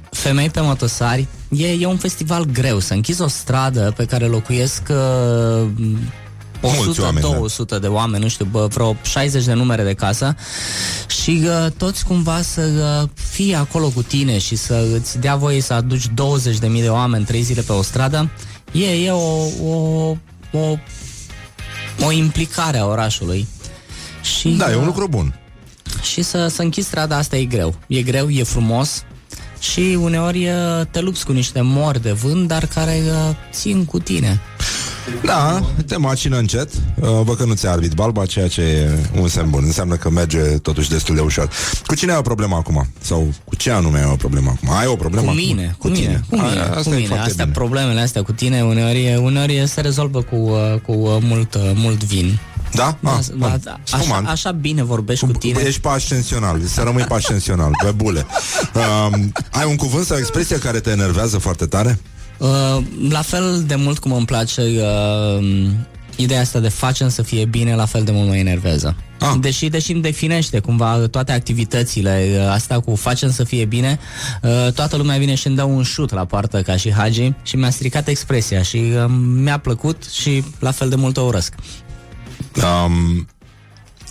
femei pe motosari, e, e un festival greu, să închizi o stradă pe care locuiesc uh, Mulți 100, oameni, da. 200 de oameni, nu știu, bă, vreo 60 de numere de casă și uh, toți cumva să uh, fie acolo cu tine și să îți dea voie să aduci 20.000 de oameni 3 zile pe o stradă, e, e o, o, o, o implicare a orașului. Și, Da, e un uh, lucru bun. și să, să închizi strada asta e greu. E greu, e frumos și uneori uh, te lupți cu niște mori de vânt, dar care uh, țin cu tine. Da, te macină încet uh, Văd că nu ți-a arbit balba Ceea ce e un semn bun Înseamnă că merge totuși destul de ușor Cu cine ai o problemă acum? Sau cu ce anume ai o problemă acum? Ai o problemă Cu acum? mine, cu mine, cu mine, A, cu Asta e mine. foarte Astea, bine problemele astea cu tine, uneori, uneori se rezolvă cu, uh, cu uh, mult, uh, mult vin. Da? Da, Ah, da, bun. da, așa, Spumant. așa bine vorbești cu tine. Ești pe ascensional, să rămâi pe ascensional, pe bule. Um, ai un cuvânt sau expresie care te enervează foarte tare? Uh, la fel de mult cum îmi place uh, ideea asta de facem să fie bine, la fel de mult mă enervează. Ah. Deși, deși îmi definește cumva toate activitățile, uh, asta cu facem să fie bine, uh, toată lumea vine și îmi dă un șut la poartă ca și Hagi și mi-a stricat expresia și uh, mi-a plăcut și la fel de mult o urăsc. Um,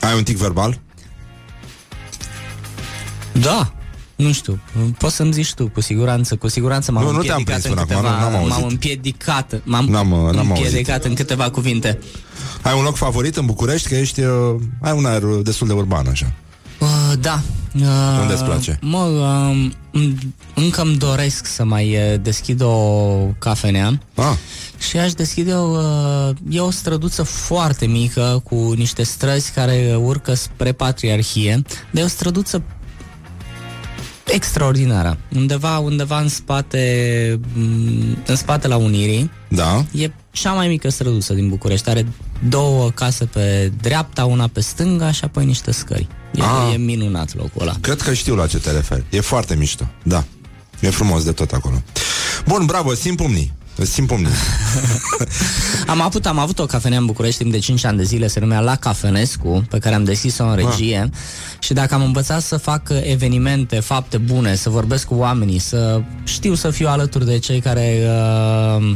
ai un tic verbal? Da, nu știu, poți să-mi zici tu, cu siguranță, cu siguranță m-am Nu, nu te-am împiedicat prins în până acum, câteva, nu, n-am auzit. m-am împiedicat, m-am N-am, uh, n-am împiedicat în câteva cuvinte. Ai un loc favorit în București? Că ești, uh, ai un aer destul de urban, așa. Uh, da. Uh, Unde îți place? Mă, uh, m- încă îmi doresc să mai uh, deschid o cafenea Ah, și aș deschide o... Uh, e o străduță foarte mică cu niște străzi care urcă spre Patriarhie, dar e o străduță extraordinară. Undeva, undeva în spate, m, în spate la Unirii, da. E cea mai mică străduță din București. Are două case pe dreapta, una pe stânga și apoi niște scări. E, Ah. e minunat locul ăla. Cred că știu la ce te referi. E foarte mișto, da. E frumos de tot acolo. Bun, bravo, simt pumnii. Îți simt pumnii. Am avut, am avut o cafenea în București timp de 5 ani de zile, se numea La Cafenescu, pe care am deschis-o în regie și dacă am învățat să fac evenimente, fapte bune, să vorbesc cu oamenii, să știu să fiu alături de cei care uh,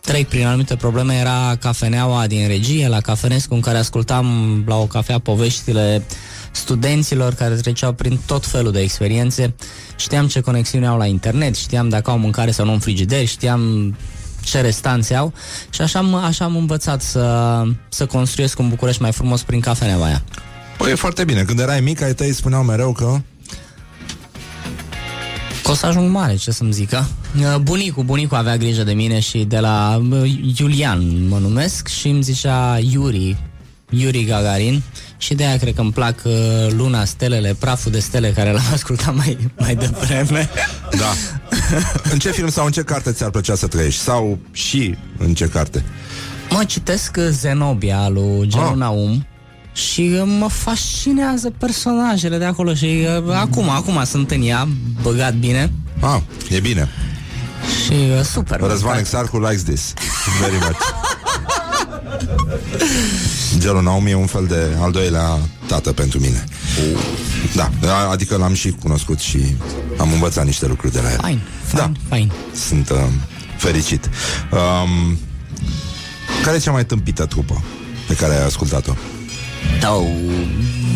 trec prin anumite probleme, era cafeneaua din regie, la Cafenescu, în care ascultam la o cafea poveștile studenților care treceau prin tot felul de experiențe. Știam ce conexiuni au la internet, știam dacă au mâncare sau nu în frigider, știam ce restanțe au și așa am, așa am învățat să, să construiesc un București mai frumos prin cafeneaua aia. Păi e foarte bine. Când erai mic, ai tăi spuneau mereu că... Că o să ajung mare, ce să-mi zică. Uh, Bunicul, bunicul avea grijă de mine și de la uh, Iulian mă numesc și îmi zicea Yuri, Yuri Gagarin și de aia cred că îmi plac uh, Luna, Stelele, Praful de Stele care l-am ascultat mai, mai devreme. Da. în ce film sau în ce carte ți-ar plăcea să trăiești? Sau și în ce carte? Mă citesc uh, Zenobia lui Genu Ah. Naum și uh, mă fascinează personajele de acolo și uh, acum, acum sunt în ea, băgat bine Ah, e bine. și uh, super. Răzvan Exarcu likes this. Very much. Gelul Naomi e un fel de al doilea tată pentru mine. Da, adică l-am și cunoscut și am învățat niște lucruri de la el. Fain, Da. fain, fain. Sunt uh, fericit. Um, care e cea mai tâmpită trupă pe care ai ascultat-o? Da,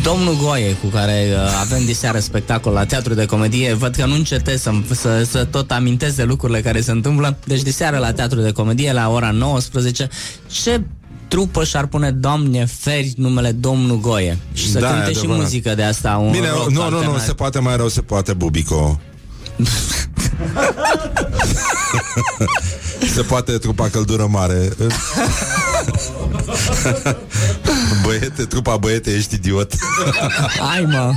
domnul Goie, cu care uh, avem diseară spectacol la teatru de comedie, văd că nu încetez să, să, să tot amintesc de lucrurile care se întâmplă. Deci diseară la teatru de comedie la ora 19. Ce trupă și-ar pune Doamne feri numele Domnul Goie și să Da, e cânte și adevărat. muzică de asta un Bine, rock nu, nu, nu, alternat. se poate mai rău, se poate, Bubico. se poate trupa căldură mare. băiete, trupa băiete, ești idiot. Hai mă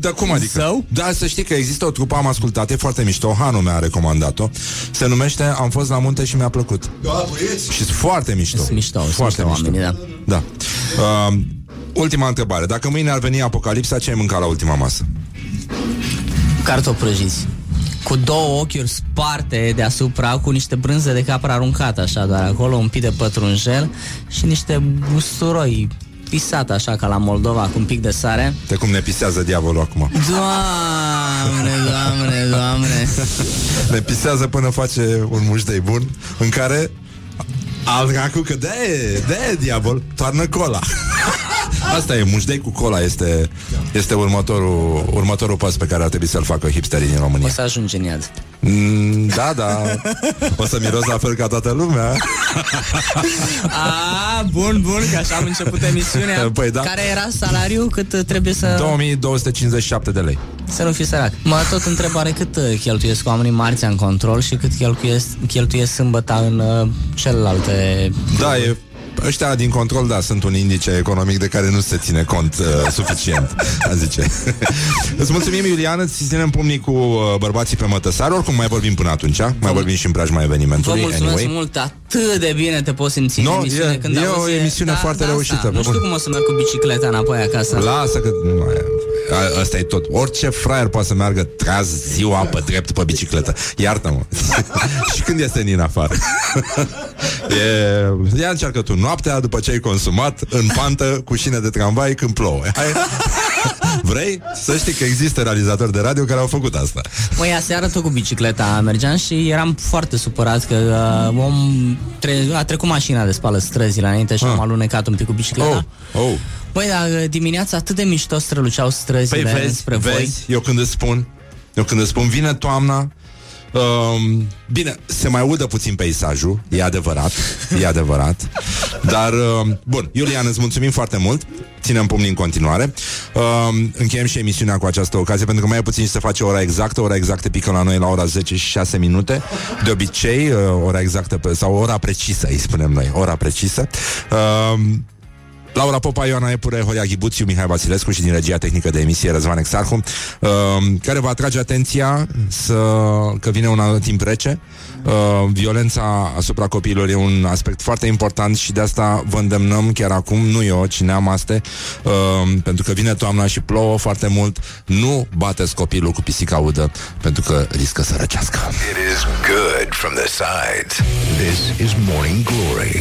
Dar cum adică? Sau? Da, să știi că există o trupă, am ascultat, e foarte mișto, Hanu mi-a recomandat-o. Se numește Am fost la munte și mi-a plăcut. Da, băieți. Și sunt foarte mișto. Sunt mișto, sunt foarte mișto oamenii, Da. Uh, ultima întrebare. Dacă mâine ar veni apocalipsa, ce ai mâncat la ultima masă? Cartofi prăjiți cu două ochiuri sparte deasupra, cu niște brânze de capra aruncată așa doar acolo, un pic de pătrunjel și niște usturoi pisat așa ca la Moldova cu un pic de sare. De cum ne pisează diavolul acum. Doamne, doamne, doamne. Ne pisează până face un mușdei bun în care al dracu că de de diavol, toarnă cola. Asta e, mușdei cu cola este, este următorul, următorul pas pe care ar trebui să-l facă hipsterii din O România. să ajungi în iad. Mm, da, da. O să miros la fel ca toată lumea. A, bun, bun, că așa am început emisiunea. Păi da. Care era salariul? Cât uh, trebuie să... 2257 de lei. Să nu fii sărac. Mă tot întrebare cât uh, cheltuiesc oamenii marțea în control și cât cheltuiesc, cheltuiesc sâmbăta în uh, celelalte... Da, e Ăștia din control, da, sunt un indice economic de care nu se ține cont uh, suficient, a zice. Îți mulțumim, Iulian, îți ținem pumnii cu uh, bărbații pe mătăsar, oricum mai vorbim până atunci, mai vorbim și în preajma Vă evenimentului. mulțumesc anyway. mult, atât de bine te poți simți No, în emisiune e- când e o auzi- emisiune foarte reușită, pe Nu știu bun. cum o să merg cu bicicleta înapoi acasă. Lasă că nu, a- Asta e tot. Orice fraier poate să meargă treaz ziua pe drept pe bicicletă. Iartă-mă. Și când este Nina afară? E... Ia încearcă tu. Noaptea După ce ai consumat În pantă cu șine de tramvai când plouă. Hai. Vrei? Să știi că există realizatori de radio care au făcut asta Măi, aseară tot cu bicicleta mergeam și eram foarte supărat că uh, om tre- a trecut mașina de spală străzile înainte și Ah. am alunecat un pic cu bicicleta. Oh, oh. Băi, dar uh, dimineața atât de mișto străluceau străzile Păi vezi, spre voi. vezi, eu când îți spun Eu când îți spun, vine toamna Um, bine, se mai udă puțin peisajul E adevărat E adevărat. Dar, um, bun, Iulian, îți mulțumim foarte mult Ținem pumnii în continuare. Um, Încheiem și emisiunea cu această ocazie Pentru că mai e puțin și se face ora exactă Ora exactă pică la noi la ora 10 și 6 minute. De obicei, uh, ora exactă pe, Sau ora precisă, îi spunem noi Ora precisă. Um, Laura Popa, Ioana Epure, Horia Ghibuțiu, Mihai Vasilescu și din regia tehnică de emisie Răzvan Exarhu, uh, care va atrage atenția să, că vine un alt timp rece. Uh, violența asupra copiilor e un aspect foarte important și de asta vă îndemnăm chiar acum, nu eu, ci neamaste, uh, pentru că vine toamna și plouă foarte mult, nu bateți copilul cu pisica udă, pentru că riscă să răcească. It is good from the sides. This is Morning Glory.